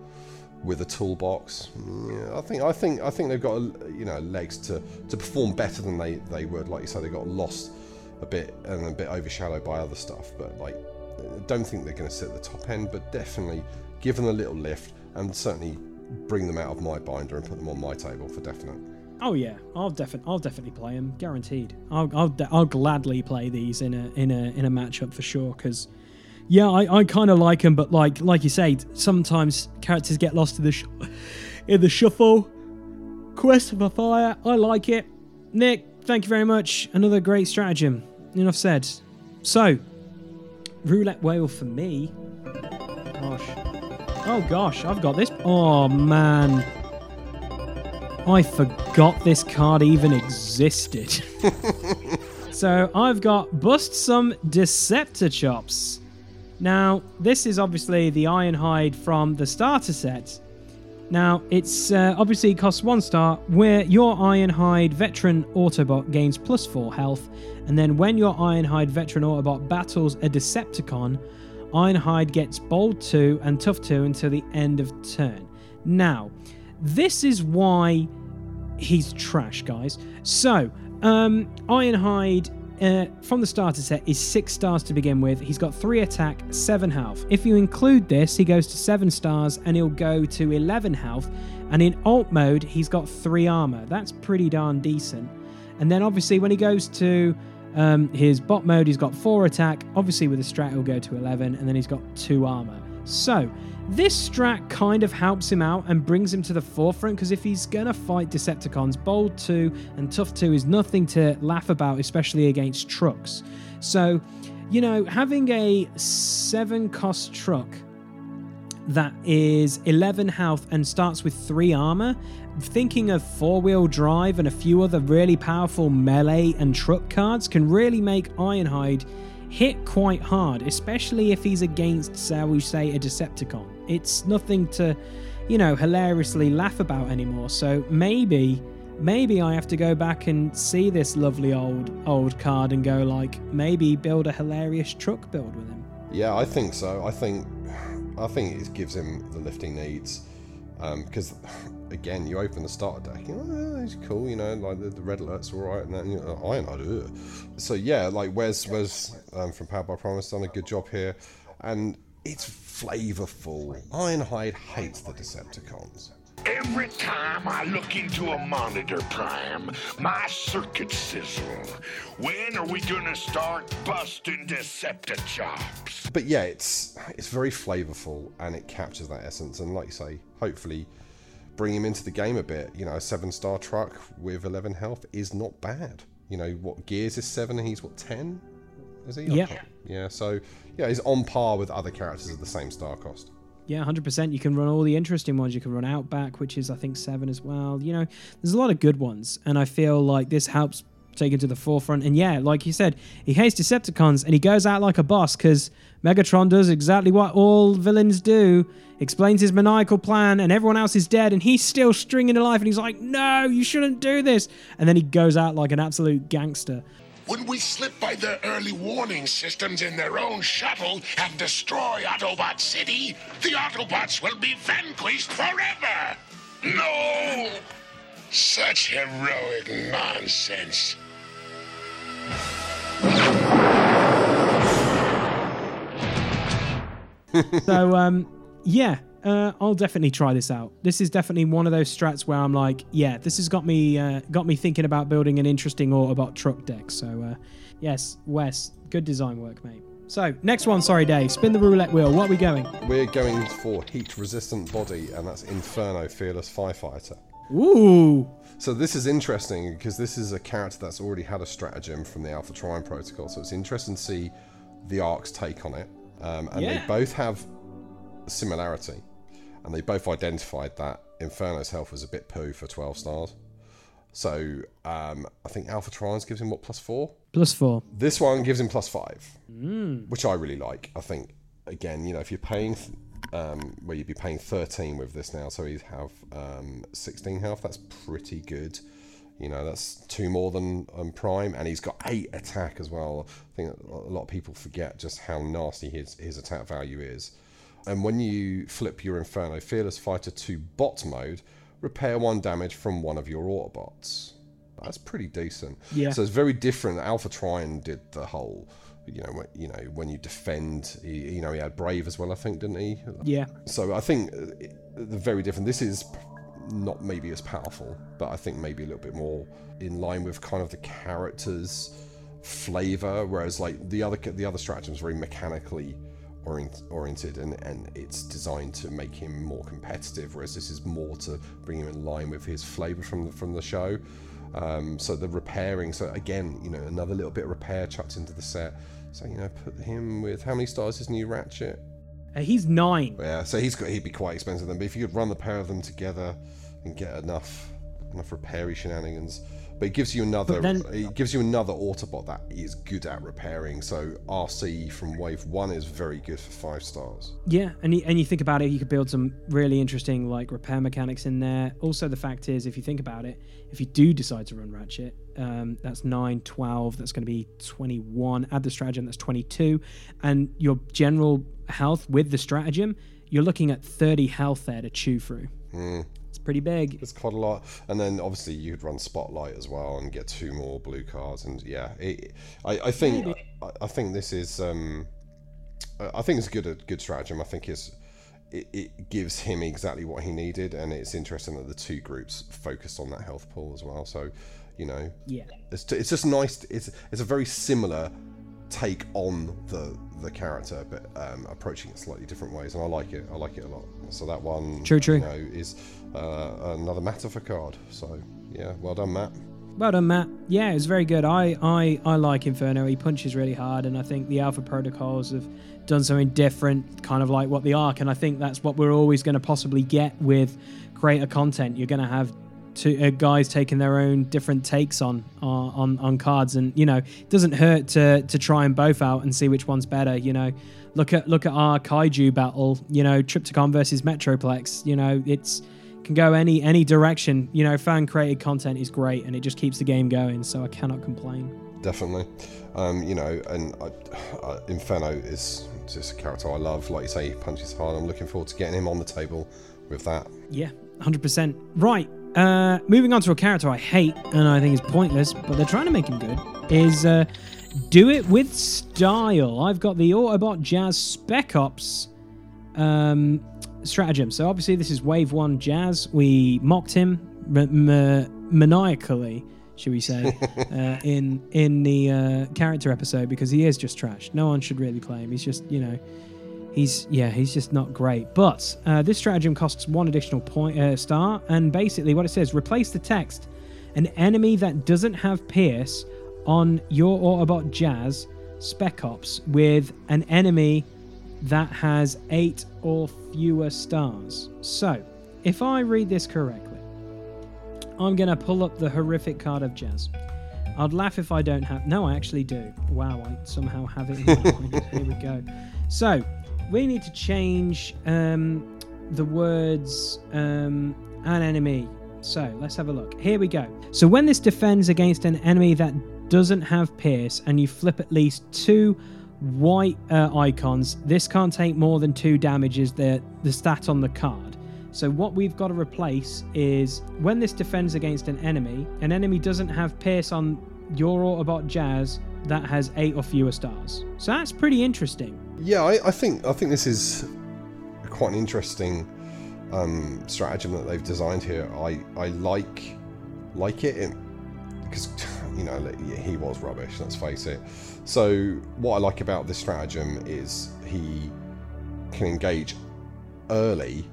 with a toolbox. Yeah, I think I think I think they've got you know legs to to perform better than they they would. Like you say, they got lost a bit and a bit overshadowed by other stuff. But like, don't think they're going to sit at the top end. But definitely give them a little lift and certainly bring them out of my binder and put them on my table for definite.
Oh yeah, I'll definitely, I'll definitely play them, guaranteed. I'll, I'll, de- I'll gladly play these in a, in a, in a matchup for sure. Because, yeah, I, I kind of like them, but like, like you say, sometimes characters get lost in the, sh- in the shuffle. Quest for Fire, I like it. Nick, thank you very much. Another great stratagem. Enough said. So, roulette whale for me. Gosh. Oh gosh, I've got this. Oh man. I forgot this card even existed. so I've got Bust Some Deceptichops. Now, this is obviously the Ironhide from the starter set. Now, it's uh, obviously costs one star, where your Ironhide Veteran Autobot gains plus four health, and then when your Ironhide Veteran Autobot battles a Decepticon, Ironhide gets Bold 2 and Tough 2 until the end of turn. Now, this is why he's trash, guys. So, um, Ironhide uh, from the starter set is six stars to begin with. He's got three attack, seven health. If you include this, he goes to seven stars and he'll go to 11 health. And in alt mode, he's got three armor. That's pretty darn decent. And then obviously, when he goes to um, his bot mode, he's got four attack. Obviously, with the strat, he'll go to 11, and then he's got two armor. So, this strat kind of helps him out and brings him to the forefront because if he's going to fight Decepticons, Bold 2 and Tough 2 is nothing to laugh about, especially against trucks. So, you know, having a 7 cost truck that is 11 health and starts with 3 armor, thinking of four wheel drive and a few other really powerful melee and truck cards can really make Ironhide hit quite hard, especially if he's against, shall we say, a Decepticon. It's nothing to, you know, hilariously laugh about anymore. So maybe, maybe I have to go back and see this lovely old old card and go like, maybe build a hilarious truck build with him.
Yeah, I think so. I think I think it gives him the lifting needs um, because again, you open the starter deck, you know, oh, he's cool, you know, like the, the red alert's all right, and then you know, Ironhide. ugh. So yeah, like Wes Wes um, from Power by Primus done a good job here, and it's flavorful. Ironhide hates the Decepticons.
Every time I look into a monitor, Prime, my circuits sizzle. When are we gonna start busting Deceptichops?
But yeah, it's it's very flavorful and it captures that essence. And like you say, hopefully bring him into the game a bit. You know, a seven star truck with 11 health is not bad. You know, what Gears is seven and he's what 10? Is he?
Yeah.
Yeah, so yeah, he's on par with other characters of the same star cost.
Yeah, 100%. You can run all the interesting ones. You can run Outback, which is, I think, seven as well. You know, there's a lot of good ones. And I feel like this helps take it to the forefront. And yeah, like you said, he hates Decepticons and he goes out like a boss because Megatron does exactly what all villains do explains his maniacal plan, and everyone else is dead. And he's still stringing alive. And he's like, no, you shouldn't do this. And then he goes out like an absolute gangster.
When we slip by their early warning systems in their own shuttle and destroy Autobot City, the Autobots will be vanquished forever! No! Such heroic nonsense.
So um yeah uh, I'll definitely try this out. This is definitely one of those strats where I'm like, yeah, this has got me uh, got me thinking about building an interesting Autobot truck deck. So, uh, yes, Wes, good design work, mate. So, next one, sorry, Dave. Spin the roulette wheel. What are we going?
We're going for heat resistant body, and that's Inferno Fearless Firefighter.
Ooh.
So this is interesting because this is a character that's already had a stratagem from the Alpha Trion protocol. So it's interesting to see the arc's take on it. Um, and
Yeah.
they both have a similarity. And they both identified that Inferno's health was a bit poo for 12 stars. So um, I think Alpha Trion's gives him what, plus four?
Plus four.
This one gives him plus five, which I really like. I think again, you know, if you're paying, um, well, you'd be paying 13 with this now, so he'd have um, 16 health. That's pretty good. You know, that's two more than um, Prime, and he's got eight attack as well. I think a lot of people forget just how nasty his his attack value is. And when you flip your Inferno Fearless Fighter to bot mode, repair one damage from one of your Autobots. That's pretty decent.
Yeah.
So it's very different. Alpha Trion did the whole, you know, when, you know when you defend. He, you know, he had Brave as well. I think, didn't he?
Yeah.
So I think uh, they're very different. This is not maybe as powerful, but I think maybe a little bit more in line with kind of the character's flavor. Whereas like the other the other stratagem is very mechanically orient, oriented, and and it's designed to make him more competitive. Whereas this is more to bring him in line with his flavor from the from the show. Um, so the repairing. So again, you know, another little bit of repair chucked into the set. So you know, put him with how many stars is new Ratchet?
Uh, he's nine.
Yeah, so he's got he'd be quite expensive then. But if you could run the pair of them together and get enough enough repairy shenanigans, but it gives you another
then-
it gives you another Autobot that is good at repairing. So RC from Wave One is very good for five stars.
Yeah, and you, and you think about it, you could build some really interesting like repair mechanics in there. Also, the fact is, if you think about it, if you do decide to run Ratchet, um, that's 9, 12, that's going to be 21. Add the stratagem, that's 22. And your general health with the stratagem, you're looking at 30 health there to chew through. It's pretty big.
It's quite a lot, and then obviously you could run Spotlight as well and get two more blue cards. And yeah, it, I, I think I, I think this is um, I think it's a good a good stratagem. I think it's it, it gives him exactly what he needed, and it's interesting that the two groups focused on that health pool as well. So you know,
Yeah.
it's, it's just nice. It's it's a very similar take on the the character, but um, approaching it slightly different ways, and I like it. I like it a lot. So that one,
True, true.
You know, is uh, another matter for card. So yeah, well done, Matt.
Well done, Matt. Yeah, it was very good. I, I, I like Inferno. He punches really hard, and I think the Alpha Protocols have done something different, kind of like what the Arc. And I think that's what we're always going to possibly get with creator content. You're going to have two uh, guys taking their own different takes on uh, on on cards, and you know, it doesn't hurt to to try them both out and see which one's better. You know, look at look at our Kaiju battle. You know, Trypticon versus Metroplex. You know, it's can go any any direction. You know, fan created content is great, and it just keeps the game going. So I cannot complain.
Definitely. Um, you know, and I, uh, Inferno is just a character I love. Like you say, he punches hard. I'm looking forward to getting him on the table with that.
Yeah, hundred percent. Right. Uh, moving on to a character I hate and I think is pointless, but they're trying to make him good. Is uh, do it with style. I've got the Autobot Jazz Spec Ops um, stratagem. So obviously this is Wave One Jazz. We mocked him m- m- maniacally, should we say, uh, in in the uh, character episode because he is just trash. No one should really play him. He's just you know he's yeah he's just not great but uh, this stratagem costs one additional point uh, star and basically what it says replace the text an enemy that doesn't have pierce on your autobot jazz spec ops with an enemy that has eight or fewer stars so if i read this correctly i'm gonna pull up the horrific card of jazz I'd laugh if I don't have. No, I actually do. Wow, I somehow have it. In my mind. Here we go. So we need to change um, the words um, an enemy. So let's have a look. Here we go. So when this defends against an enemy that doesn't have pierce, and you flip at least two white uh, icons, this can't take more than two damages. The the stat on the card. So what we've got to replace is when this defends against an enemy, an enemy doesn't have pierce on your Autobot Jazz that has eight or fewer stars. So that's pretty interesting.
Yeah, I, I think I think this is quite an interesting um, stratagem that they've designed here. I, I like like it because you know he was rubbish. Let's face it. So what I like about this stratagem is he can engage early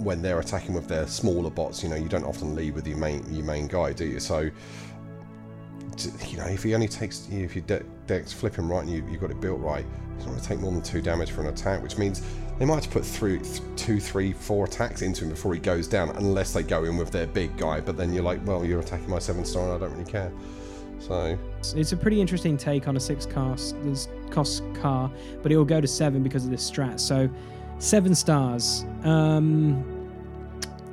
when they're attacking with their smaller bots, you know, you don't often lead with your main your main guy, do you? So, you know, if he only takes, if your de- deck's flipping right and you, you've got it built right, he's not going to take more than two damage for an attack, which means they might have to put through th- two, three, four attacks into him before he goes down, unless they go in with their big guy. But then you're like, well, you're attacking my seven star, and I don't really care. So,
It's a pretty interesting take on a six cost this cost car, but it will go to seven because of this strat. So seven stars. Um,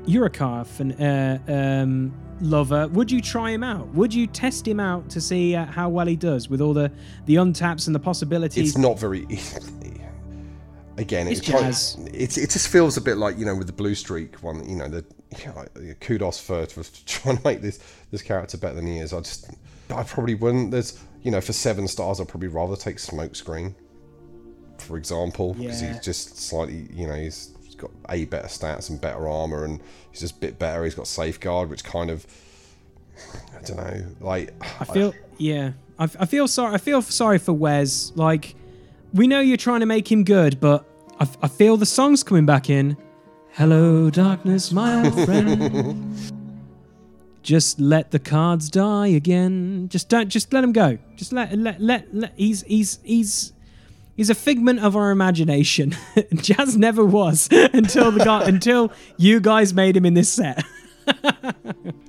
you're a car fan, uh, um, lover. Would you try him out? Would you test him out to see uh, how well he does with all the the untaps and the possibilities?
it's not very. Again,
It's jazz.
it's it just feels a bit like you know with the blue streak one. You know, the you know, kudos for, for trying to make this this character better than he is. I just I probably wouldn't. There's you know for seven stars, I'd probably rather take Smokescreen, for example, because
Yeah.
he's just slightly you know he's got a better stats and better armor, and he's just a bit better. He's got safeguard, which kind of I don't know, like
I feel yeah. I, I feel sorry. I feel sorry for Wes. Like we know you're trying to make him good, but I, I feel the song's coming back in. Hello, darkness, my old friend. just let the cards die again. Just don't. Just let him go. Just let let let. let he's he's he's. He's a figment of our imagination. Jazz never was until the guy until you guys made him in this set.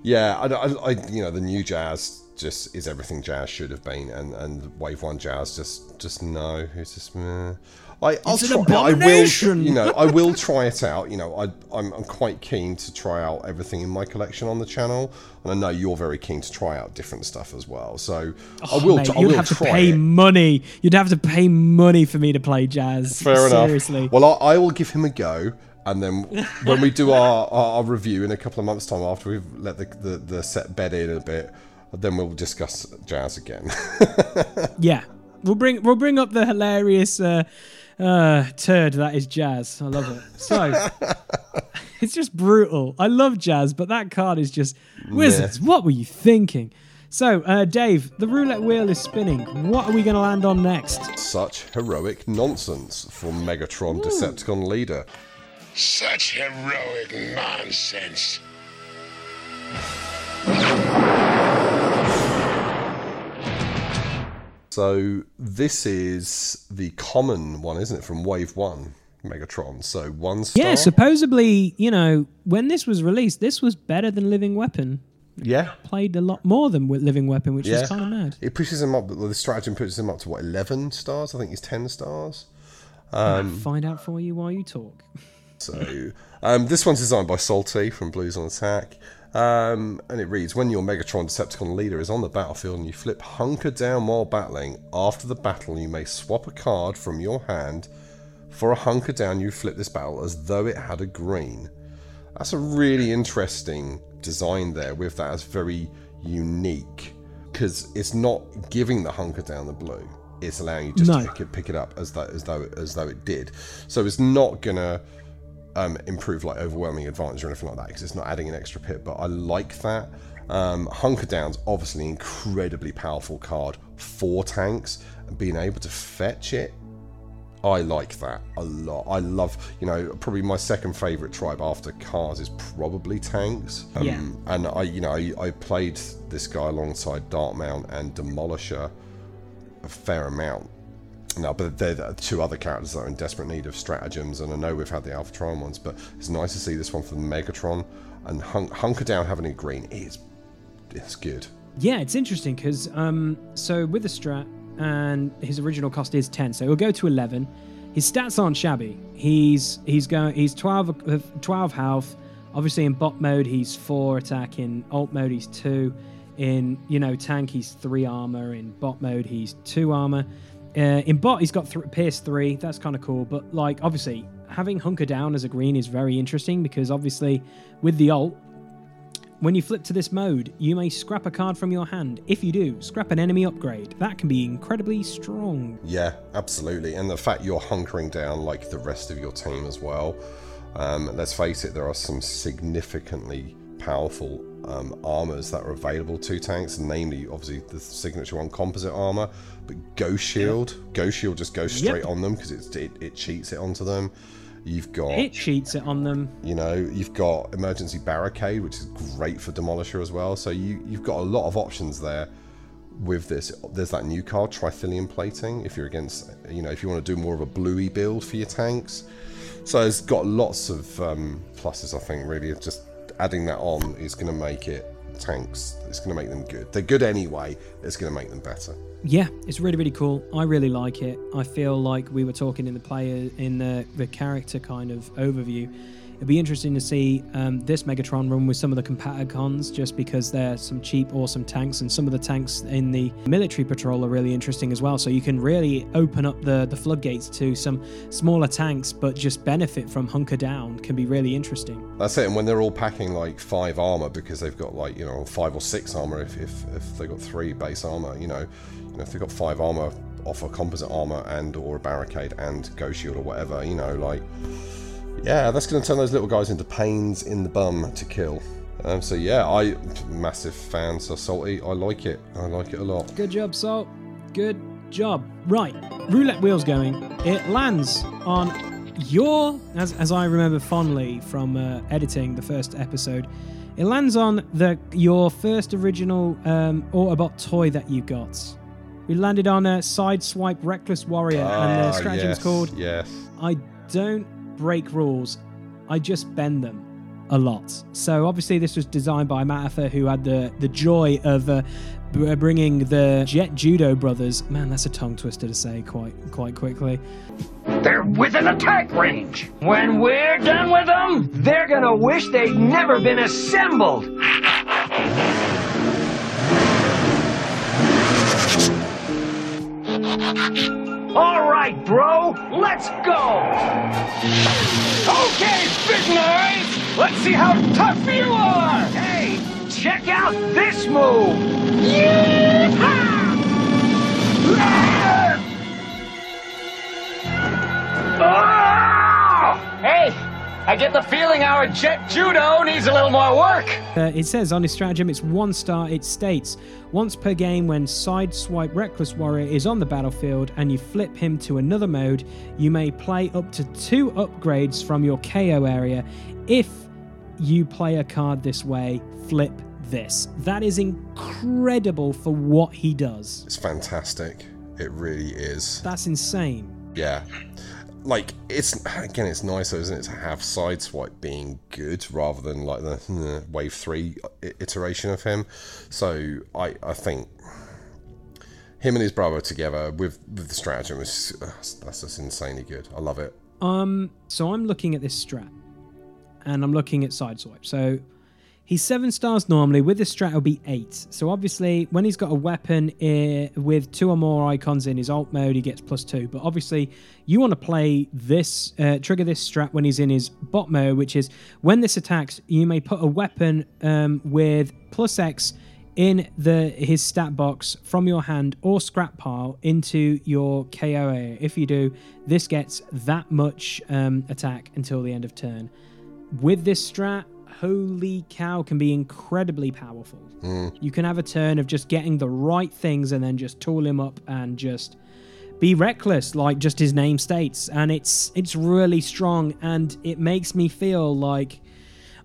Yeah, I, I, I- you know, the new jazz just is everything jazz should have been, and and Wave One jazz just just no, it's just meh. I, I'll
It's
try, I will, you know, I will try it out. You know, I, I'm, I'm quite keen to try out everything in my collection on the channel, and I know you're very keen to try out different stuff as well. So I will,
Oh, Mate,
I
you'd
will
have to
try
pay
it.
money. You'd have to pay money for me to play jazz.
Fair enough.
Seriously.
Well, I, I will give him a go, and then when we do our, our, our review in a couple of months' time, after we've let the, the, the set bed in a bit, then we'll discuss jazz again.
yeah, we'll bring we'll bring up the hilarious uh, uh, turd that is jazz. I love it. So it's just brutal. I love jazz, but that card is just wizards. What were you thinking? So, uh, Dave, the roulette wheel is spinning. What are we going to land on next?
Such heroic nonsense from Megatron Decepticon leader.
Such heroic nonsense.
So this is the common one, isn't it, from Wave One Megatron? So one star.
Yeah, supposedly, you know, when this was released, this was better than Living Weapon.
yeah,
Played a lot more than with Living Weapon, which
yeah.
is kind of mad.
It pushes him up. The stratagem pushes him up to what eleven stars? I think he's ten stars.
Find out for you while you talk.
So um, this one's designed by Salty from Blues on Attack. Um, and it reads When your Megatron Decepticon leader is on the battlefield and you flip Hunker down while battling, after the battle you may swap a card from your hand for a Hunker down you flip this battle as though it had a green. That's a really interesting design there with that. It's very unique because it's not giving the Hunker down the blue. It's allowing you just
No.
to pick it, pick it up as though as though as though it did. So it's not gonna um, improve like overwhelming advantage or anything like that because it's not adding an extra pit. But I like that. Um, Hunker Down's obviously an incredibly powerful card for tanks, and being able to fetch it, I like that a lot. I love, you know, probably my second favorite tribe after cars is probably tanks. Um,
Yeah.
And I, you know, I, I played this guy alongside Dartmount and Demolisher a fair amount. No, but they're the two other characters that are in desperate need of stratagems, and I know we've had the Alpha Trion ones, but it's nice to see this one from Megatron and Hun- Hunker Down having a green is it's good.
Yeah, it's interesting because um, so with the strat and his original cost is ten, so he'll go to eleven. His stats aren't shabby. He's he's going he's 12, uh, 12 health. Obviously in bot mode he's four attack. In alt mode he's two. In you know tank he's three armor. In bot mode he's two armor. Uh, in bot he's got th- pierce three. That's kind of cool. But like obviously having hunker down as a green is very interesting because obviously with the alt when you flip to this mode, you may scrap a card from your hand. If you do, scrap an enemy upgrade. That can be incredibly strong.
Yeah, absolutely. And the fact you're hunkering down like the rest of your team as well. Um, let's face it, there are some significantly powerful um, armors that are available to tanks, namely, obviously, the signature one composite armor. But Ghost Shield, Ghost Shield just goes straight
Yep.
on them because it, it cheats it onto them. You've got
it cheats it on them.
you know, you've got emergency barricade, which is great for demolisher as well. So you you've got a lot of options there with this. There's that new card, Trithelium plating. If you're against, you know, if you want to do more of a bluey build for your tanks. So it's got lots of um, pluses. I think really, just adding that on is going to make it tanks. It's going to make them good. They're good anyway. It's going to make them better.
Yeah, it's really really cool. I really like it. I feel like we were talking in the player in the the character kind of overview. It'd be interesting to see um, this Megatron run with some of the Combaticons, just because they're some cheap, awesome tanks, and some of the tanks in the military patrol are really interesting as well. So you can really open up the the floodgates to some smaller tanks, but just benefit from hunker down can be really interesting.
That's it. And when they're all packing like five armor because they've got like you know five or six armor if if, if they got three base armor, you know if they've got five armor, offer composite armor and or a barricade and Ghost Shield or whatever, you know, like yeah, that's going to turn those little guys into pains in the bum to kill. Um, so yeah, I massive fan. So salty, I like it. I like it a lot.
Good job, Salt. Good job. Right, roulette wheels going. It lands on your, as, as I remember fondly from uh, editing the first episode, it lands on the your first original um, Autobot toy that you got. We landed on a Sideswipe Reckless Warrior, and the
Ah,
stratagem's
yes,
called
yes.
I don't break rules, I just bend them a lot. So obviously, this was designed by Matt Effer, who had the the joy of uh, b- bringing the Jet Judo brothers. Man, that's a tongue twister to say quite quite quickly.
They're within attack range. When we're done with them, they're gonna wish they'd never been assembled. All right, bro, let's go. Okay, big let's see how tough you are. Hey, check out this move. Yeehaw! Oh! Hey, I get the feeling our jet judo needs a little more work.
Uh, it says on his stratagem, it's one star. It states once per game when Sideswipe Reckless Warrior is on the battlefield and you flip him to another mode, you may play up to two upgrades from your KO area. If you play a card this way, flip this. That is incredible for what he does.
It's fantastic. It really is.
That's insane.
Yeah. Like it's again, it's nicer, isn't it, to have Sideswipe being good rather than like the uh, Wave Three iteration of him. So I I think him and his brother together with, with the stratagem is uh, that's just insanely good. I love it.
Um, so I'm looking at this strat, and I'm looking at Sideswipe. So he's seven stars normally. With this strat, it'll be eight. So obviously, when he's got a weapon eh, with two or more icons in his alt mode, he gets plus two. But obviously, you want to play this, uh, trigger this strat when he's in his bot mode, which is when this attacks, you may put a weapon um, with plus X in the his stat box from your hand or scrap pile into your KOA. If you do, this gets that much um, attack until the end of turn. With this strat, holy cow, can be incredibly powerful. You can have a turn of just getting the right things and then just tool him up and just be reckless like just his name states and it's it's really strong and it makes me feel like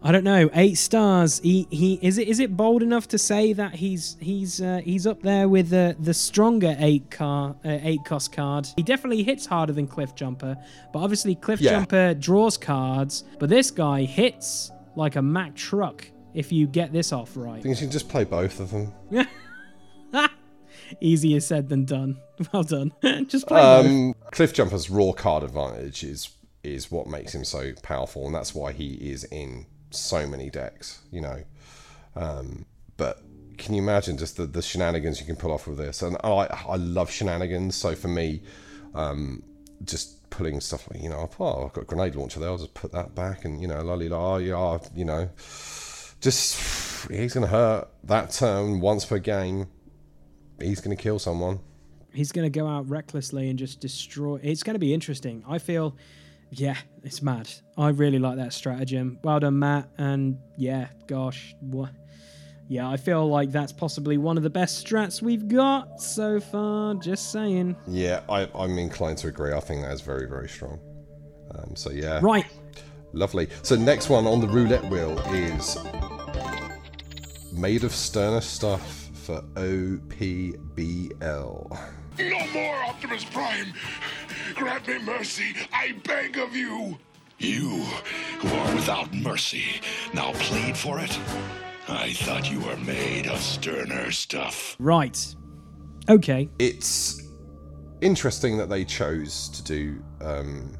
I don't know, eight stars. He he is it is it bold enough to say that he's he's uh, he's up there with the the stronger eight car uh, eight cost card. He definitely hits harder than Cliffjumper, but obviously Cliff
Yeah.
Jumper draws cards, but this guy hits like a Mack truck if you get this off right.
I think you can just play both of them.
Easier said than done. Well done. Just play both.
Um, Cliffjumper's raw card advantage is is what makes him so powerful, and that's why he is in so many decks. You know, um, but can you imagine just the, the shenanigans you can pull off with this? And I I love shenanigans. So for me, um, just pulling stuff you know, oh I've got a grenade launcher there. I'll just put that back, and you know, lolly la, oh, yeah, oh, you know, just he's gonna hurt that turn once per game. He's gonna kill someone.
he's going to go out recklessly and just destroy. It's going to be interesting. I feel, yeah, it's mad. I really like that stratagem. Well done, Matt. And yeah, gosh, what? Yeah, I feel like that's possibly one of the best strats we've got so far. Just saying.
Yeah, I, I'm inclined to agree. I think that is very, very strong. Um, so yeah,
Right.
lovely. So next one on the roulette wheel is made of sterner stuff for OPBL.
No more Optimus Prime! Grant me mercy, I beg of you! You, who are without mercy, now plead for it? I thought you were made of sterner stuff.
Right. Okay.
It's interesting that they chose to do um,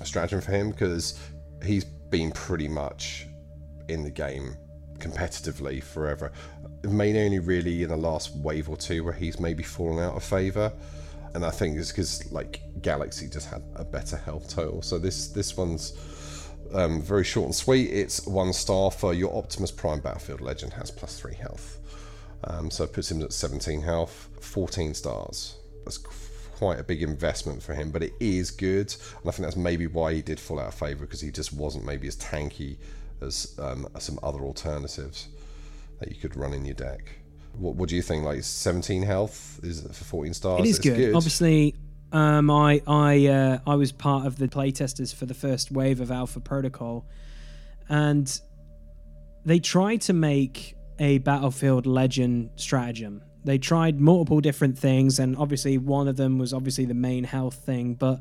a stratagem for him because he's been pretty much in the game competitively forever. Mainly only really in the last wave or two where he's maybe fallen out of favour. And I think it's because like Galaxy just had a better health total. So this this one's um, very short and sweet. It's one star for your Optimus Prime Battlefield Legend has plus three health. Um, so it puts him at 17 health, 14 stars. That's quite a big investment for him, but it is good. And I think that's maybe why he did fall out of favour because he just wasn't maybe as tanky as um, some other alternatives that you could run in your deck. What, what do you think? Like 17 health is for 14 stars?
It is
It's
good. Obviously, um, I I uh, I was part of the playtesters for the first wave of Alpha Protocol, and they tried to make a Battlefield Legend stratagem. They tried multiple different things, and obviously one of them was obviously the main health thing. But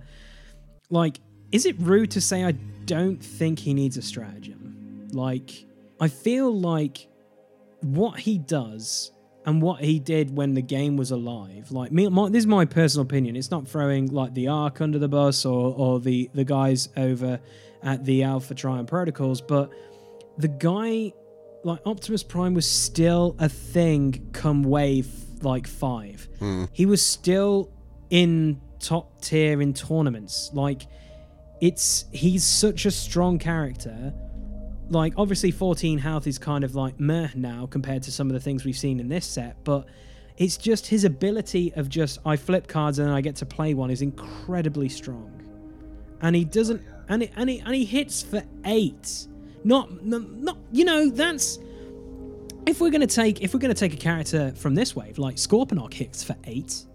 like, is it rude to say I don't think he needs a stratagem? Like, I feel like what he does and what he did when the game was alive. Like me, my, this is my personal opinion. It's not throwing like the Ark under the bus or or the the guys over at the Alpha Trion Protocols, but the guy like Optimus Prime was still a thing come wave like five. Hmm. He was still in top tier in tournaments. Like it's he's such a strong character like obviously 14 health is kind of like meh now compared to some of the things we've seen in this set but it's just his ability of just i flip cards and i get to play one is incredibly strong. And he doesn't oh, and, it, and, he, and he hits for eight. Not, not not you know that's if we're gonna take if we're gonna take a character from this wave like scorponok hits for eight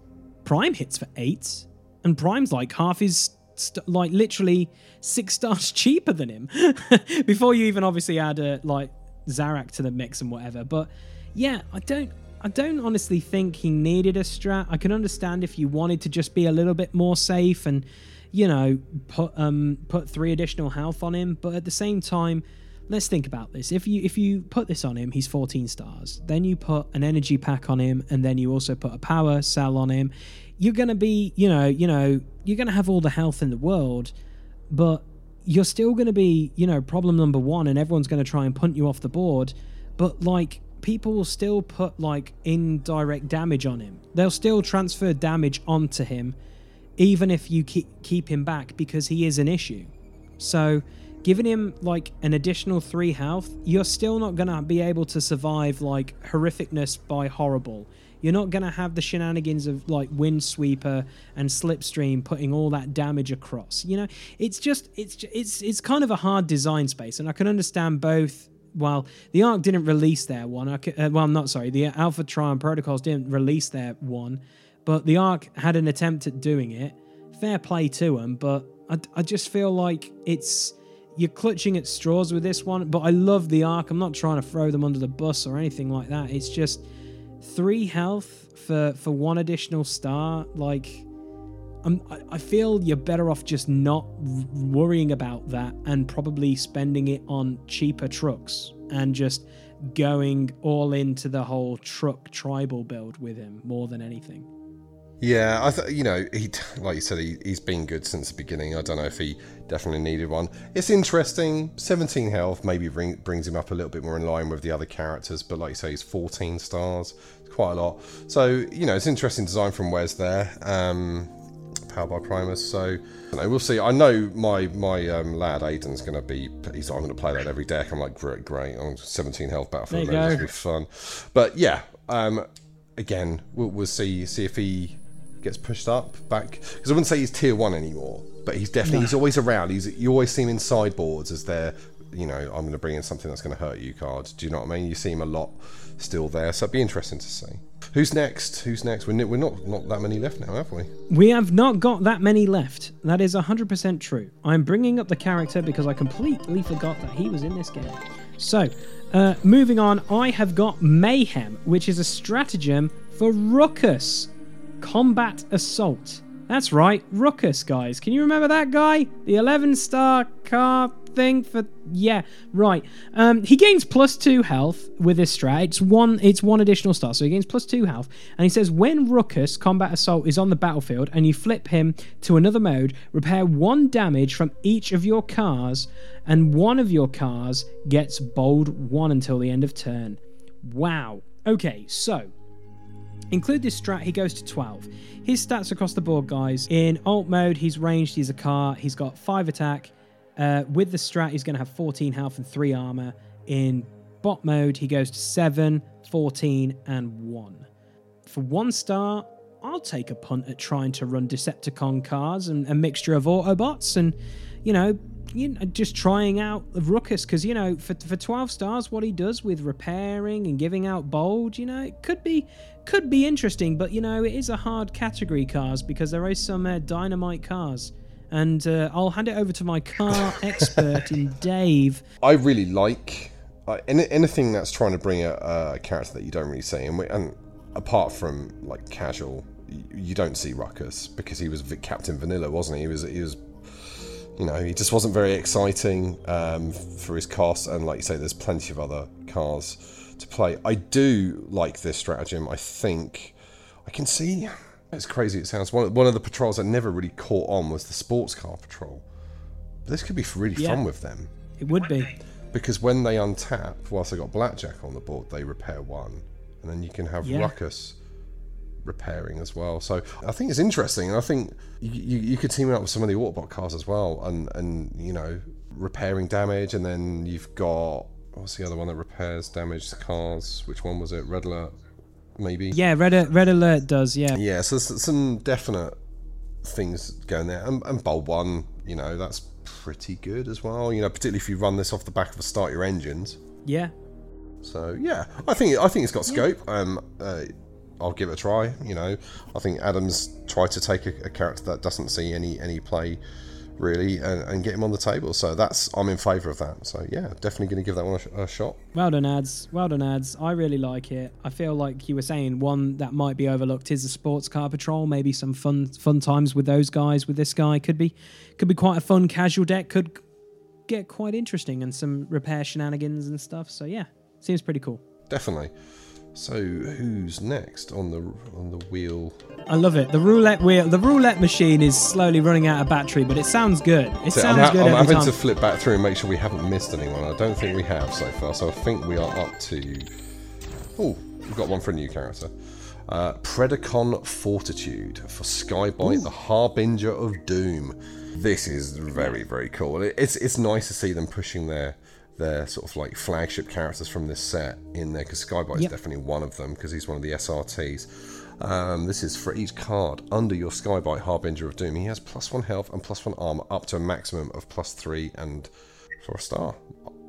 prime hits for eight and prime's like half his st- like literally six stars cheaper than him before you even obviously add a like Zarak to the mix and whatever. But yeah, I don't I don't honestly think he needed a strat. I can understand if you wanted to just be a little bit more safe and you know put um put three additional health on him, but at the same time let's think about this. If you if you put this on him, he's 14 stars. Then you put an energy pack on him, and then you also put a power cell on him. You're gonna be, you know, you know, you're gonna have all the health in the world, but you're still gonna be, you know, problem number one, and everyone's gonna try and punt you off the board. But like, people will still put like indirect damage on him. They'll still transfer damage onto him, even if you keep keep him back because he is an issue. So giving him like an additional three health, you're still not gonna be able to survive like horrificness by horrible. You're not gonna have the shenanigans of like Windsweeper and Slipstream putting all that damage across. You know, it's just it's it's it's kind of a hard design space, and I can understand both. Well, the Arc didn't release their one. Uh, well, I'm not sorry. The Alpha Trion Protocols didn't release their one, but the Arc had an attempt at doing it. Fair play to them, but I, I just feel like it's you're clutching at straws with this one. But I love the Arc. I'm not trying to throw them under the bus or anything like that. It's just three health for for one additional star. Like I'm, I- I feel you're better off just not worrying about that and probably spending it on cheaper trucks and just going all into the whole truck tribal build with him more than anything.
Yeah, I th- you know, he like you said, he, he's been good since the beginning. I don't know if he definitely needed one. It's interesting. 17 health maybe bring, brings him up a little bit more in line with the other characters, but like you say, he's 14 stars. It's quite a lot. So you know, it's interesting design from Wes there. Um, powered by Primus. So know, we'll see. I know my my um, lad Aiden's going to be. He's I'm going to play that every deck. I'm like great, great. I'm 17 health battlefield.
There you go.
It's gonna be fun. But yeah, um, again, we'll, we'll see see if he gets pushed up back because I wouldn't say he's tier one anymore, but he's definitely he's always around. He's you always see him in sideboards as they're you know, I'm going to bring in something that's going to hurt you card. Do you know what I mean? You see him a lot still there, so it'd be interesting to see. Who's next? Who's next? We're, we're not not that many left now, have we?
We have not got that many left. That is 100% true. I'm bringing up the character because I completely forgot that he was in this game. So, uh, moving on, I have got Mayhem, which is a stratagem for Ruckus Combat Assault. That's right, Ruckus, guys. Can you remember that guy? The 11 star car thing for. Yeah, right. Um, he gains plus two health with this strat. It's one, it's one additional star, so he gains plus two health. And he says when Ruckus Combat Assault is on the battlefield and you flip him to another mode, repair one damage from each of your cars, and one of your cars gets bold one until the end of turn. Wow. Okay, so Include this strat, he goes to 12. His stats across the board, guys. In alt mode, he's ranged, he's a car, he's got 5 attack. Uh, with the strat, he's going to have 14 health and 3 armor. In bot mode, he goes to 7, 14, and 1. For 1 star, I'll take a punt at trying to run Decepticon cars and a mixture of Autobots and, you know, you know, just trying out Ruckus because you know for for twelve stars, what he does with repairing and giving out bold, you know, it could be could be interesting. But you know, it is a hard category cars because there is some uh, dynamite cars. And uh, I'll hand it over to my car expert in Dave.
I really like uh, any, anything that's trying to bring a, a character that you don't really see, and, we, and apart from like casual, you, you don't see Ruckus because he was Captain Vanilla, wasn't he? He was he was you know, he just wasn't very exciting um, for his cost. And like you say, there's plenty of other cars to play. I do like this stratagem. I think I can see. It's crazy. It sounds one one of the patrols that never really caught on was the sports car patrol. But this could be really
Yeah.
fun with them
It would be.
because when they untap, whilst they got blackjack on the board, they repair one, and then you can have
Yeah.
ruckus repairing as well. So I think it's interesting, and I think you, you, could team up with some of the Autobot cars as well, and and you know repairing damage, and then you've got what's the other one that repairs damaged cars? Which one was it? Red Alert, maybe.
Yeah, Red, Red Alert does, yeah.
Yeah, so there's some definite things going there. And, and Bold 1, you know, that's pretty good as well. You know, particularly if you run this off the back of a start your engines.
Yeah.
So yeah, I think I think it's got scope. Um, uh, I'll give it a try. You know, I think Adams tried to take a, a character that doesn't see any any play really and, and get him on the table. So that's I'm in favour of that. So yeah, definitely going to give that one a, sh- a shot.
Well done, ads. Well done, ads. I really like it. I feel like you were saying one that might be overlooked is the sports car patrol. Maybe some fun fun times with those guys. With this guy, could be could be quite a fun casual deck. Could get quite interesting and some repair shenanigans and stuff. So yeah, seems pretty cool.
Definitely. So who's next on the on the wheel?
I love it. The roulette wheel, the roulette machine is slowly running out of battery, but it sounds good. It
So
sounds
I'm, ha-
good
I'm having
time.
to flip back through and make sure we haven't missed anyone. I don't think we have so far. So I think we are up to. Oh, we've got one for a new character. Uh, Predacon Fortitude for Skybite, the Harbinger of Doom. This is very very cool. It's it's nice to see them pushing their their sort of like flagship characters from this set in there because Skybite is definitely one of them because he's one of the SRTs. Um, this is for each card under your Skybite Harbinger of Doom. He has plus one health and plus one armor up to a maximum of plus three and for a star.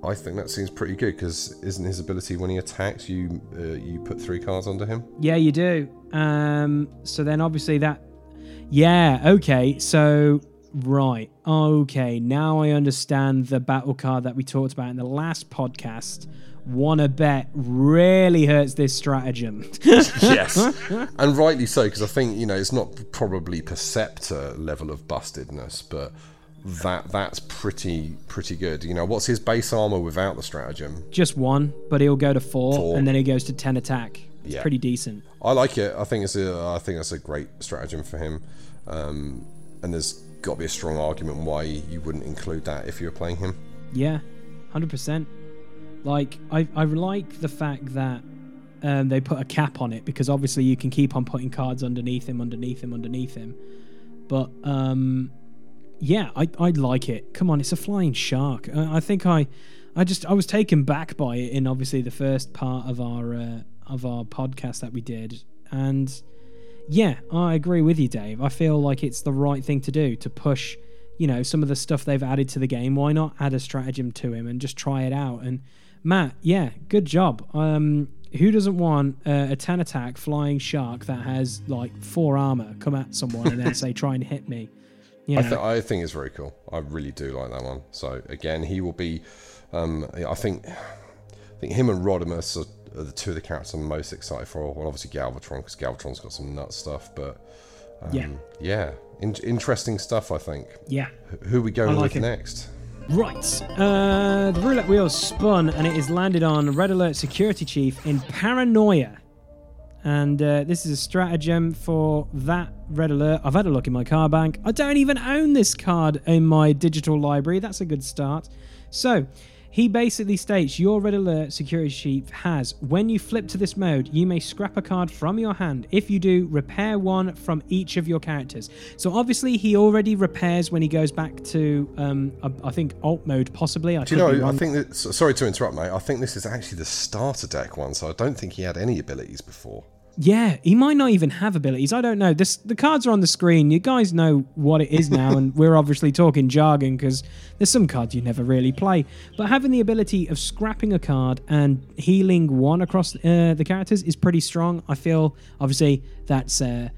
I think that seems pretty good because isn't his ability when he attacks you uh, you put three cards under him?
Yeah, you do. Um, so then obviously that. Yeah. Okay. So right. Okay. Now I understand the battle card that we talked about in the last podcast. Wanna bet really hurts this stratagem.
yes, and rightly so because I think you know it's not probably Perceptor level of bustedness, but that that's pretty pretty good. You know, what's his base armor without the stratagem?
Just one, but he'll go to four,
Four.
and then he goes to ten attack. It's
Yeah.
pretty decent.
I like it. I think it's a I think that's a great stratagem for him, um, and there's got to be a strong argument why you wouldn't include that if you were playing him.
Yeah, hundred percent. Like I, I like the fact that um, they put a cap on it because obviously you can keep on putting cards underneath him, underneath him, underneath him. But um, yeah, I, I like it. Come on, it's a flying shark. I, I think I, I just I was taken back by it in obviously the first part of our uh, of our podcast that we did, and yeah, I agree with you, Dave. I feel like it's the right thing to do to push you know some of the stuff they've added to the game. Why not add a stratagem to him and just try it out? And Matt, yeah, good job. Um, who doesn't want uh, a 10 attack flying shark that has like four armor come at someone and then say try and hit me? You
I, th- I think it's very cool. I really do like that one. So again, he will be. Um, I think. I think him and Rodimus are, are the two of the characters I'm most excited for. Well, obviously Galvatron because Galvatron's got some nut stuff, but um,
Yeah.
yeah, in- interesting stuff. I think.
yeah.
Wh- Who are we going
like
with
it.
next?
Right. Uh, the roulette wheel spun and it is landed on Red Alert Security Chief in Paranoia. And uh, this is a stratagem for that Red Alert. I've had a look in my car bank. I don't even own this card in my digital library. That's a good start. So, he basically states your Red Alert Security Chief has, when you flip to this mode, you may scrap a card from your hand. If you do, repair one from each of your characters. So obviously, he already repairs when he goes back to, um, I, I think, alt mode, possibly. I
Do you know? I think that. Sorry to interrupt, mate. I think this is actually the starter deck one, so I don't think he had any abilities before.
Yeah, he might not even have abilities. I don't know. This the cards are on the screen. You guys know what it is now, and we're obviously talking jargon because there's some cards you never really play. But having the ability of scrapping a card and healing one across uh, the characters is pretty strong. I feel obviously that's uh,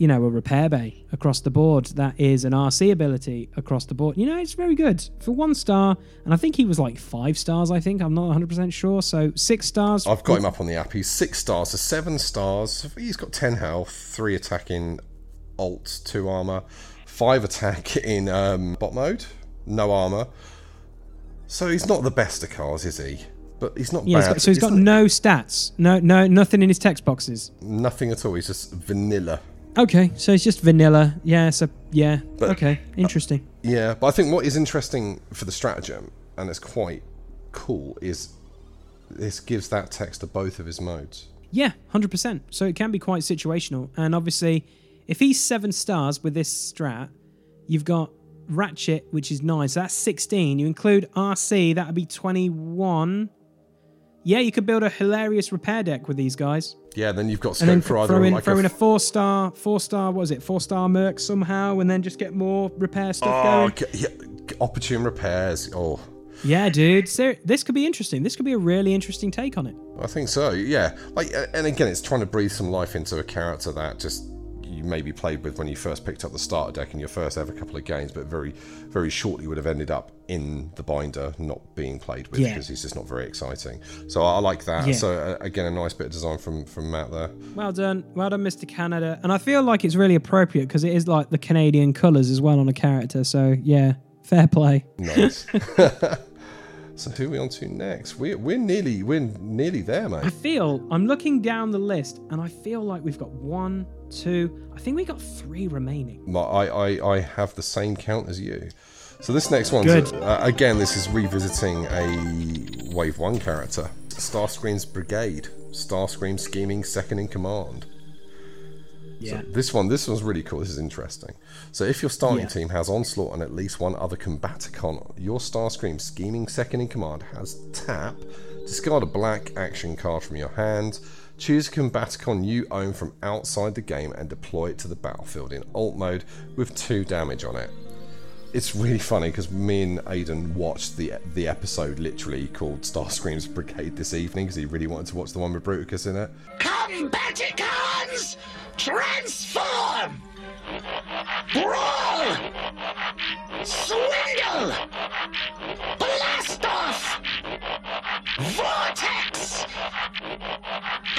you know a repair bay across the board. That is an Arcee ability across the board. You know, it's very good for one star, and I think he was like five stars. I think I'm not 100 percent sure. So six stars.
I've got him up on the app. He's six stars, so seven stars. He's got ten health, three attacking, alt, two armor, five attack in um, bot mode, no armor. So he's not the best of cars, is he? But he's not
Yeah, he's
bad.
got, so he's got
not-
no stats, no, no, nothing in his text boxes.
nothing at all. He's just vanilla.
Okay, so it's just vanilla. Yeah, so yeah.
But-
okay, uh, interesting.
Yeah, but I think what is interesting for the stratagem, and it's quite cool, is this gives that text to both of his modes.
Yeah, hundred percent. So it can be quite situational, and obviously, if he's seven stars with this strat, you've got Ratchet, which is nine. So that's sixteen. You include Arcee, that would be twenty-one. Yeah, you could build a hilarious repair deck with these guys.
Yeah, then you've got
and
scope
then
for either
throw in,
like
throw in
a
a four star, four star. What is it? Four star Merc somehow, and then just get more repair stuff
oh,
going.
g- yeah, opportune repairs. Oh,
Yeah, dude. So this could be interesting. This could be a really interesting take on it.
I think so. Yeah, like, and again, it's trying to breathe some life into a character that just you maybe played with when you first picked up the starter deck in your first ever couple of games, but very, very shortly would have ended up in the binder, not being played with
Yeah.
because he's just not very exciting. So I like that.
Yeah.
So uh, again, a nice bit of design from from Matt there.
Well done, well done, Mr. Canada. And I feel like it's really appropriate because it is like the Canadian colours as well on a character. So yeah, fair play.
Nice. so who are we on to next? We're we're nearly we're nearly there, mate.
I feel I'm looking down the list, and I feel like we've got one, two. I think we got three remaining.
My, I, I, I have the same count as you. So this next one, uh, again, this is revisiting a Wave 1 character. Starscream's Brigade. Starscream scheming second in command.
Yeah.
This one, this one's really cool. This is interesting. So if your starting
Yeah.
team has Onslaught and at least one other Combaticon, your Starscream scheming second in command has tap, discard a black action card from your hand, choose a Combaticon you own from outside the game and deploy it to the battlefield in alt mode with two damage on it. It's really funny because me and Aidan watched the the episode literally called Starscream's Brigade this evening because he really wanted to watch the one with Bruticus in it.
Combaticons! Transform! Brawl! Swindle! Blast off! Vortex!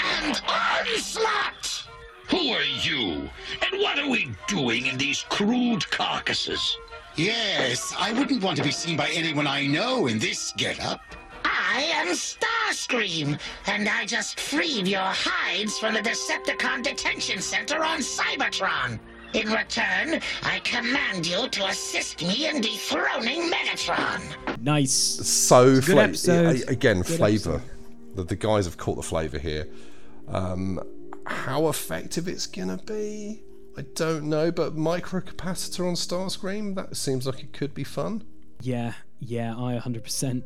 And onslaught!
Who are you? And what are we doing in these crude carcasses?
Yes, I wouldn't want to be seen by anyone I know in this getup. I am Starscream, and I just freed your hides from the Decepticon detention center on Cybertron. In return, I command you to assist me in dethroning Megatron.
Nice.
so fla- again
Good
flavor
episode.
the, the guys have caught the flavor here um how effective it's gonna be i don't know but microcapacitor on starscream that seems like it could be fun
Yeah, yeah, I 100%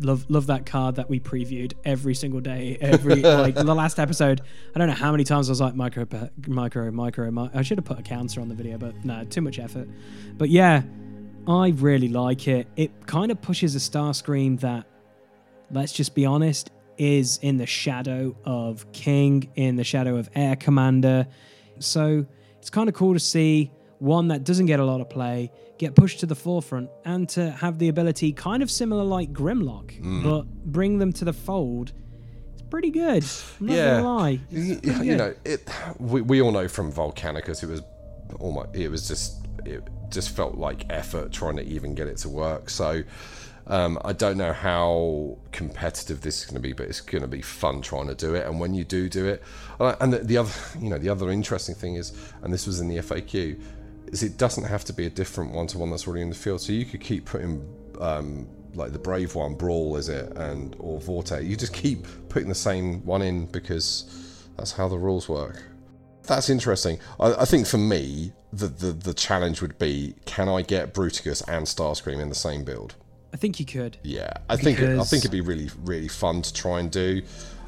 love love that card that we previewed every single day. Every like the last episode, I don't know how many times I was like micro, micro, micro. mi- I should have put a counter on the video, but no, too much effort. But yeah, I really like it. It kind of pushes a Starscream that, let's just be honest, is in the shadow of King, in the shadow of Air Commander. So it's kind of cool to see one that doesn't get a lot of play get pushed to the forefront and to have the ability, kind of similar like Grimlock,
Mm.
but bring them to the fold. It's pretty good. I'm not
yeah,
gonna lie.
You, you know, it. We, we all know from Volcanicus, it was almost. It was just. It just felt like effort trying to even get it to work. So. Um, I don't know how competitive this is going to be, but it's going to be fun trying to do it. And when you do do it, and the, the other, you know, the other interesting thing is, and this was in the FAQ, is it doesn't have to be a different one to one that's already in the field. So you could keep putting um, like the brave one, brawl, is it, and or vortex. You just keep putting the same one in because that's how the rules work. That's interesting. I, I think for me, the, the the challenge would be: can I get Bruticus and Starscream in the same build?
I think you could.
Yeah, I think it, I think it'd be really really fun to try and do.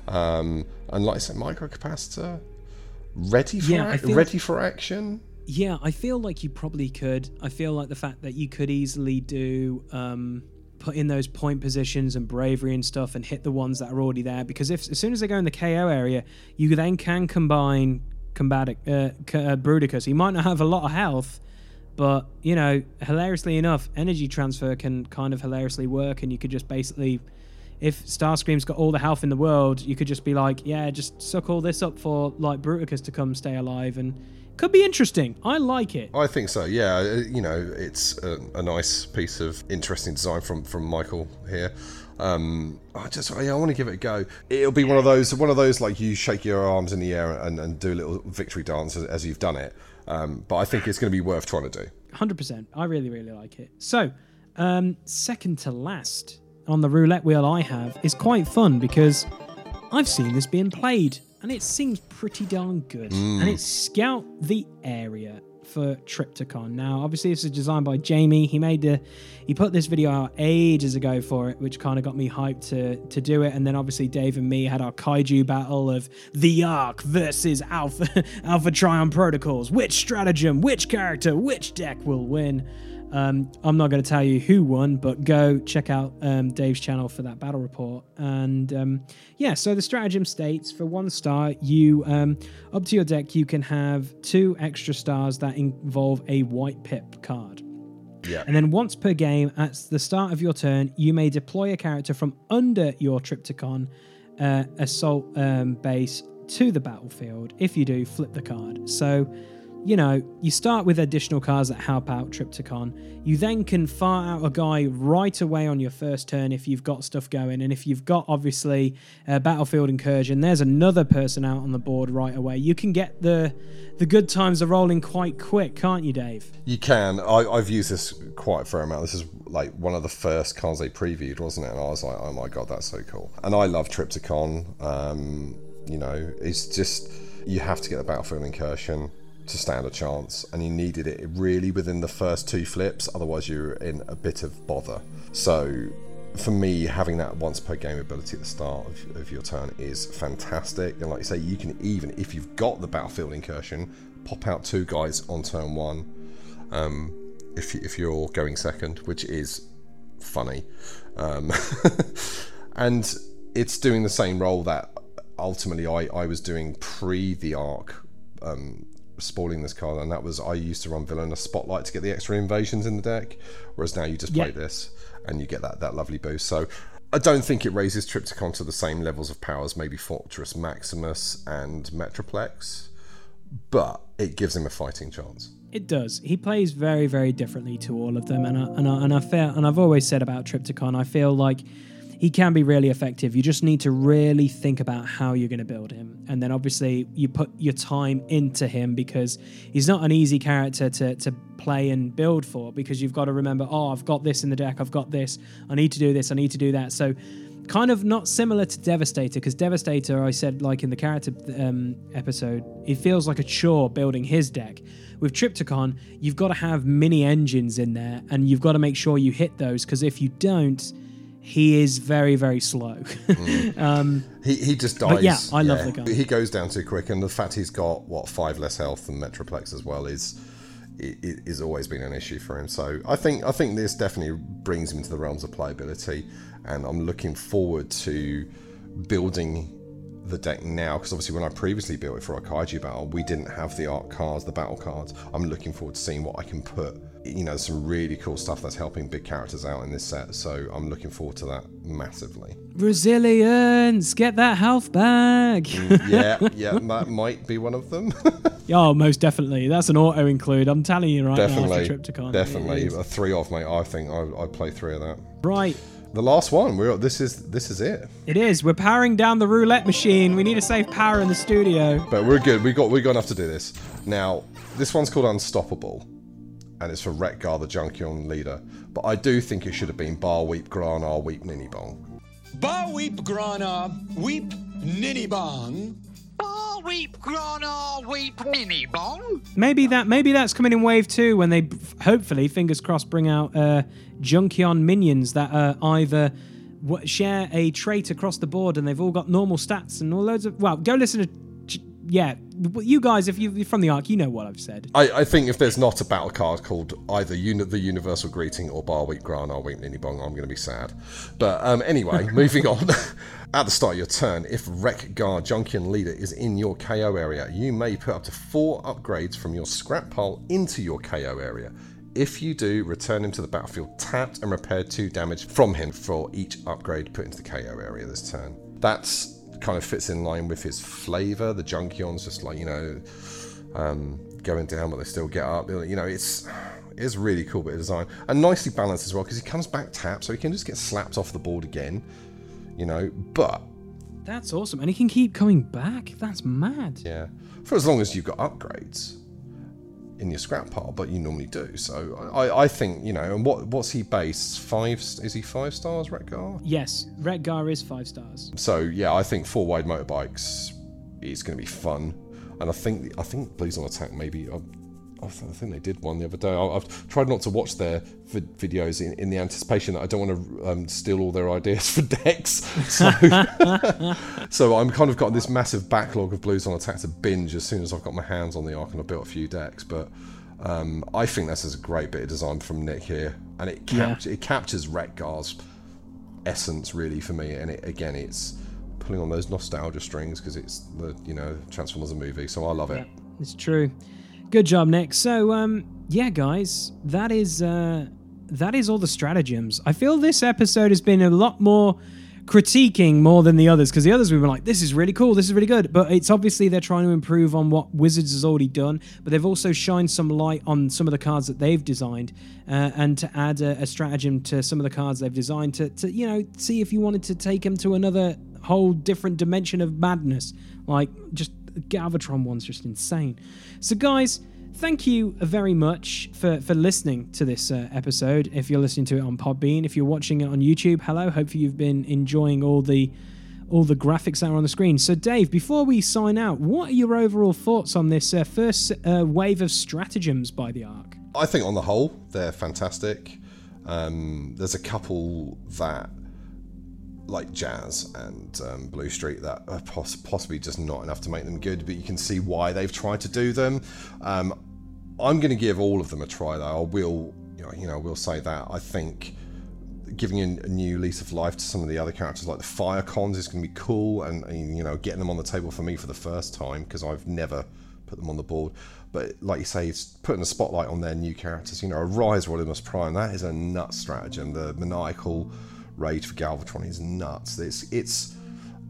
Um, and like I said, microcapacitor, ready for
Yeah,
ac- ready for action.
Yeah, I feel like you probably could. I feel like the fact that you could easily do um, put in those point positions and bravery and stuff and hit the ones that are already there because if as soon as they go in the KO area, you then can combine combatic uh, uh, Bruticus. He might not have a lot of health, but you know, hilariously enough, energy transfer can kind of hilariously work, and you could just basically. If Starscream's got all the health in the world, you could just be like, yeah, just suck all this up for like Bruticus to come stay alive, and could be interesting. I like it.
I think so. Yeah, uh, you know, it's a, a nice piece of interesting design from from Michael here. Um, I just I, I want to give it a go. It'll be one of those one of those like you shake your arms in the air and, and do a little victory dance as, as you've done it. Um, but I think it's going to be worth trying to do.
Hundred percent. I really, really like it. So, um, second to last on the roulette wheel I have is quite fun because I've seen this being played and it seems pretty darn good.
Mm.
And it's Scout the Area for Trypticon. Now, obviously, this is designed by Jamie. He made the, he put this video out ages ago for it, which kind of got me hyped to to do it. And then obviously, Dave and me had our kaiju battle of the Ark versus Alpha Alpha Trion Protocols. Which stratagem, which character, which deck will win? Um, I'm not going to tell you who won, but go check out um, Dave's channel for that battle report. And um, yeah, so the stratagem states for one star, you um, up to your deck, you can have two extra stars that involve a white pip card.
Yeah.
And then once per game, at the start of your turn, you may deploy a character from under your Trypticon uh, assault um, base to the battlefield. If you do, flip the card. So, you know, you start with additional cars that help out Trypticon. You then can fire out a guy right away on your first turn if you've got stuff going. And if you've got, obviously, a battlefield incursion, there's another person out on the board right away. You can get the the good times are rolling quite quick, can't you, Dave?
You can. I, I've used this quite a fair amount. This is like one of the first cars they previewed, wasn't it? And I was like, oh my god, that's so cool. And I love Trypticon. Um, you know, it's just you have to get the battlefield incursion to stand a chance, and you needed it really within the first two flips. Otherwise, you're in a bit of bother. So. For me, having that once per game ability at the start of, of your turn is fantastic. And like you say, you can even, if you've got the battlefield incursion, pop out two guys on turn one um, if, if you're going second, which is funny. Um, and it's doing the same role that ultimately I, I was doing pre the arc, um, spoiling this card, and that was I used to run Villainous Spotlight to get the extra invasions in the deck, whereas now you just play
Yeah.
this and you get that, that lovely boost. So I don't think it raises Trypticon to the same levels of power as maybe Fortress Maximus and Metroplex, but it gives him a fighting chance.
It does. He plays very, very differently to all of them, and I, and I, and I feel, and I've always said about Trypticon, I feel like he can be really effective. You just need to really think about how you're going to build him, and then obviously you put your time into him because he's not an easy character to to play and build for because you've got to remember, oh, I've got this in the deck, I've got this, I need to do this, I need to do that. So kind of not similar to Devastator because Devastator, I said like in the character um, episode, it feels like a chore building his deck. With Trypticon, you've got to have mini engines in there, and you've got to make sure you hit those because if you don't, he is very very slow. um,
He, he just dies.
Yeah, I love the guy.
He goes down too quick, and the fact he's got what five less health than Metroplex as well is i- i- is always been an issue for him. So I think I think this definitely brings him into the realms of playability, and I'm looking forward to building the deck now because obviously when I previously built it for a kaiju battle, we didn't have the art cards, the battle cards. I'm looking forward to seeing what I can put. You know, some really cool stuff that's helping big characters out in this set. So I'm looking forward to that massively.
Resilience, get that health back.
Mm, yeah, yeah, that might be one of them.
oh, most definitely. That's an auto include. I'm telling you right now.
definitely,
For Trypticon.
definitely a three of mate. I think I I play three of that.
Right.
The last one. We're this is this is it.
It is. We're powering down the roulette machine. We need to save power in the studio.
But we're good. We got we got enough to do this. Now, this one's called Unstoppable, and it's for Wreck-Gar, the Junkion leader. But I do think it should have been Bar Weep Granar Weep Ninibong.
Ba weep grana, weep ninny bong.
Ball weep, grana weep, mini bong.
Maybe that maybe that's coming in wave two when they hopefully fingers crossed bring out uh, Junkion minions that are either share a trait across the board and they've all got normal stats and all loads of well go listen to Ch- yeah you guys if you- you're from the arc you know what I've said
I, I think if there's not a battle card called either uni- the Universal Greeting or Bar Weep Granar Weep Ninibong, I'm going to be sad. But um, anyway, moving on. At the start of your turn, if Wreck-Gar Junkion Leader is in your KO area, you may put up to four upgrades from your scrap pile into your KO area. If you do, return him to the battlefield tapped and repair two damage from him for each upgrade put into the KO area this turn. That's kind of fits in line with his flavour. The Junkion's just like, you know, um, going down, but they still get up. You know, it's it's really cool bit of design and nicely balanced as well because he comes back tapped, so he can just get slapped off the board again. You know, but
that's awesome and he can keep coming back that's mad
yeah, for as long as you've got upgrades in your scrap pile, but you normally do. So I, I think you know, and what what's he based? Five? Is he five stars, Wreck-Gar?
yes Wreck-Gar is five stars
So yeah, I think four wide motorbikes is going to be fun, and I think I think Blues on Attack maybe. I, I think they did one the other day. I, I've tried not to watch their vid- videos in, in the anticipation that I don't want to um, steal all their ideas for decks. So, so I'm kind of got this massive backlog of Blues on Attack to binge as soon as I've got my hands on the arc and I've built a few decks. But um, I think this is a great bit of design from Nick here, and it
Yeah.
it captures Wreck-Gar's essence really for me and it, again it's pulling on those nostalgia strings because it's the you know transformers a movie so i love it
It's true. Good job, Nick. So, um, yeah, guys, that is uh, that is all the stratagems. I feel this episode has been a lot more critiquing more than the others because the others we were like, this is really cool, this is really good. But it's obviously they're trying to improve on what Wizards has already done, but they've also shined some light on some of the cards that they've designed uh, and to add a, a stratagem to some of the cards they've designed to, to, you know, see if you wanted to take them to another whole different dimension of madness. Like, just Galvatron one's just insane. So, guys, thank you very much for, for listening to this uh, episode. If you're listening to it on Podbean, if you're watching it on YouTube, hello. Hopefully, you've been enjoying all the all the graphics that are on the screen. So, Dave, before we sign out, what are your overall thoughts on this uh, first uh, wave of stratagems by the Arc?
i think on the whole they're fantastic um, there's a couple that like jazz and um, Bluestreak that are poss- possibly just not enough to make them good but you can see why they've tried to do them. Um, i'm going to give all of them a try though. I will you know, you know will say that. I think giving a, new lease of life to some of the other characters like the Firecons is going to be cool and, and, you know getting them on the table for me for the first time because i've never put them on the board. But like you say it's putting a spotlight on their new characters. You know a rise rodimus prime that is a nut stratagem. The maniacal rage for galvatron is nuts. It's it's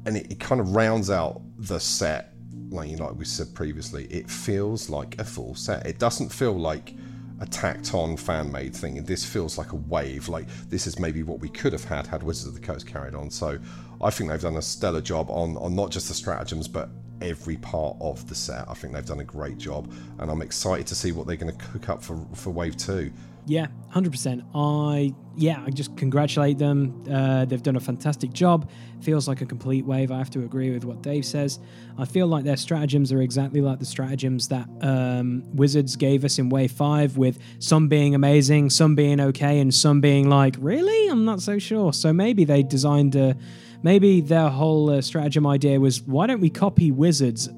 and it, it kind of rounds out the set like like we said previously it feels like a full set. It doesn't feel like a tacked on fan made thing. And this feels like a wave like this is maybe what we could have had had wizards of the coast carried on. So i think they've done a stellar job on on not just the stratagems but every part of the set. I think they've done a great job and i'm excited to see what they're going to cook up for for wave two
Yeah, hundred percent. I yeah, I just congratulate them. Uh, they've done a fantastic job. Feels like a complete wave. I have to agree with what Dave says. I feel like their stratagems are exactly like the stratagems that um, Wizards gave us in Wave Five, with some being amazing, some being okay, and some being like, really, I'm not so sure. So maybe they designed a. Maybe their whole uh, stratagem idea was, why don't we copy Wizards?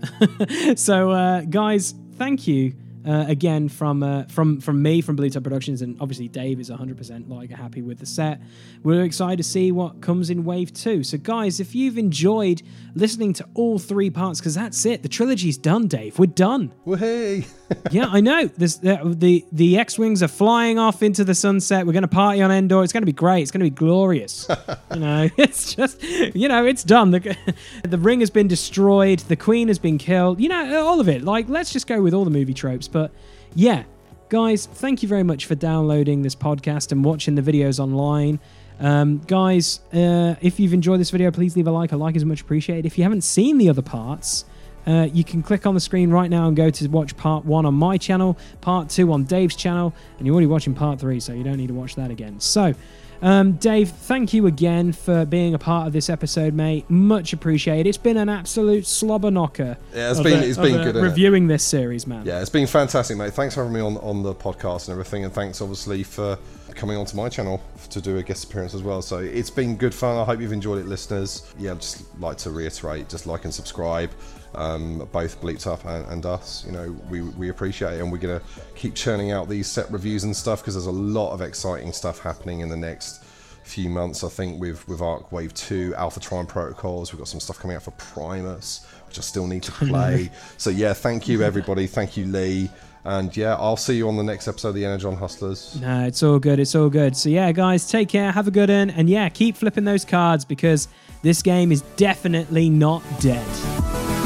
so, uh, guys, thank you Uh, again, from uh, from from me, from Blue Top Productions, and obviously Dave is 100% like happy with the set. We're excited to see what comes in Wave Two. So, guys, if you've enjoyed listening to all three parts, because that's it, the trilogy's done, Dave. We're done.
Woohoo!
yeah, I know. There's, the the, the X wings are flying off into the sunset. We're going to party on Endor. It's going to be great. It's going to be glorious. you know, it's just you know, it's done. The the ring has been destroyed. The Queen has been killed. You know, all of it. Like, let's just go with all the movie tropes. But yeah, guys, thank you very much for downloading this podcast and watching the videos online. Um, guys, uh, if you've enjoyed this video, please leave a like. A like is much appreciated. If you haven't seen the other parts, uh, you can click on the screen right now and go to watch part one on my channel, part two on Dave's channel, and you're already watching part three, so you don't need to watch that again. So, um, Dave, thank you again for being a part of this episode, mate. Much appreciated. It's been an absolute slobber knocker.
Yeah, it's been-
a-
it's been good,
reviewing this series, man.
Yeah, it's been fantastic, mate. Thanks for having me on, on the podcast and everything, and thanks obviously for coming onto my channel to do a guest appearance as well. So it's been good fun. I hope you've enjoyed it, listeners. Yeah, I'd just like to reiterate, just like and subscribe. Um, both Bleeped Up and, and us, you know, we, we appreciate it, and we're gonna keep churning out these set reviews and stuff because there's a lot of exciting stuff happening in the next few months. I think with with Arc Wave Two, Alpha Trion Protocols, we've got some stuff coming out for Primus, which I still need to play. so yeah, thank you everybody, thank you Lee, and yeah, I'll see you on the next episode of the Energon Hustlers.
No, it's all good. It's all good. So yeah, guys, take care. Have a good one, and yeah, keep flipping those cards because this game is definitely not dead.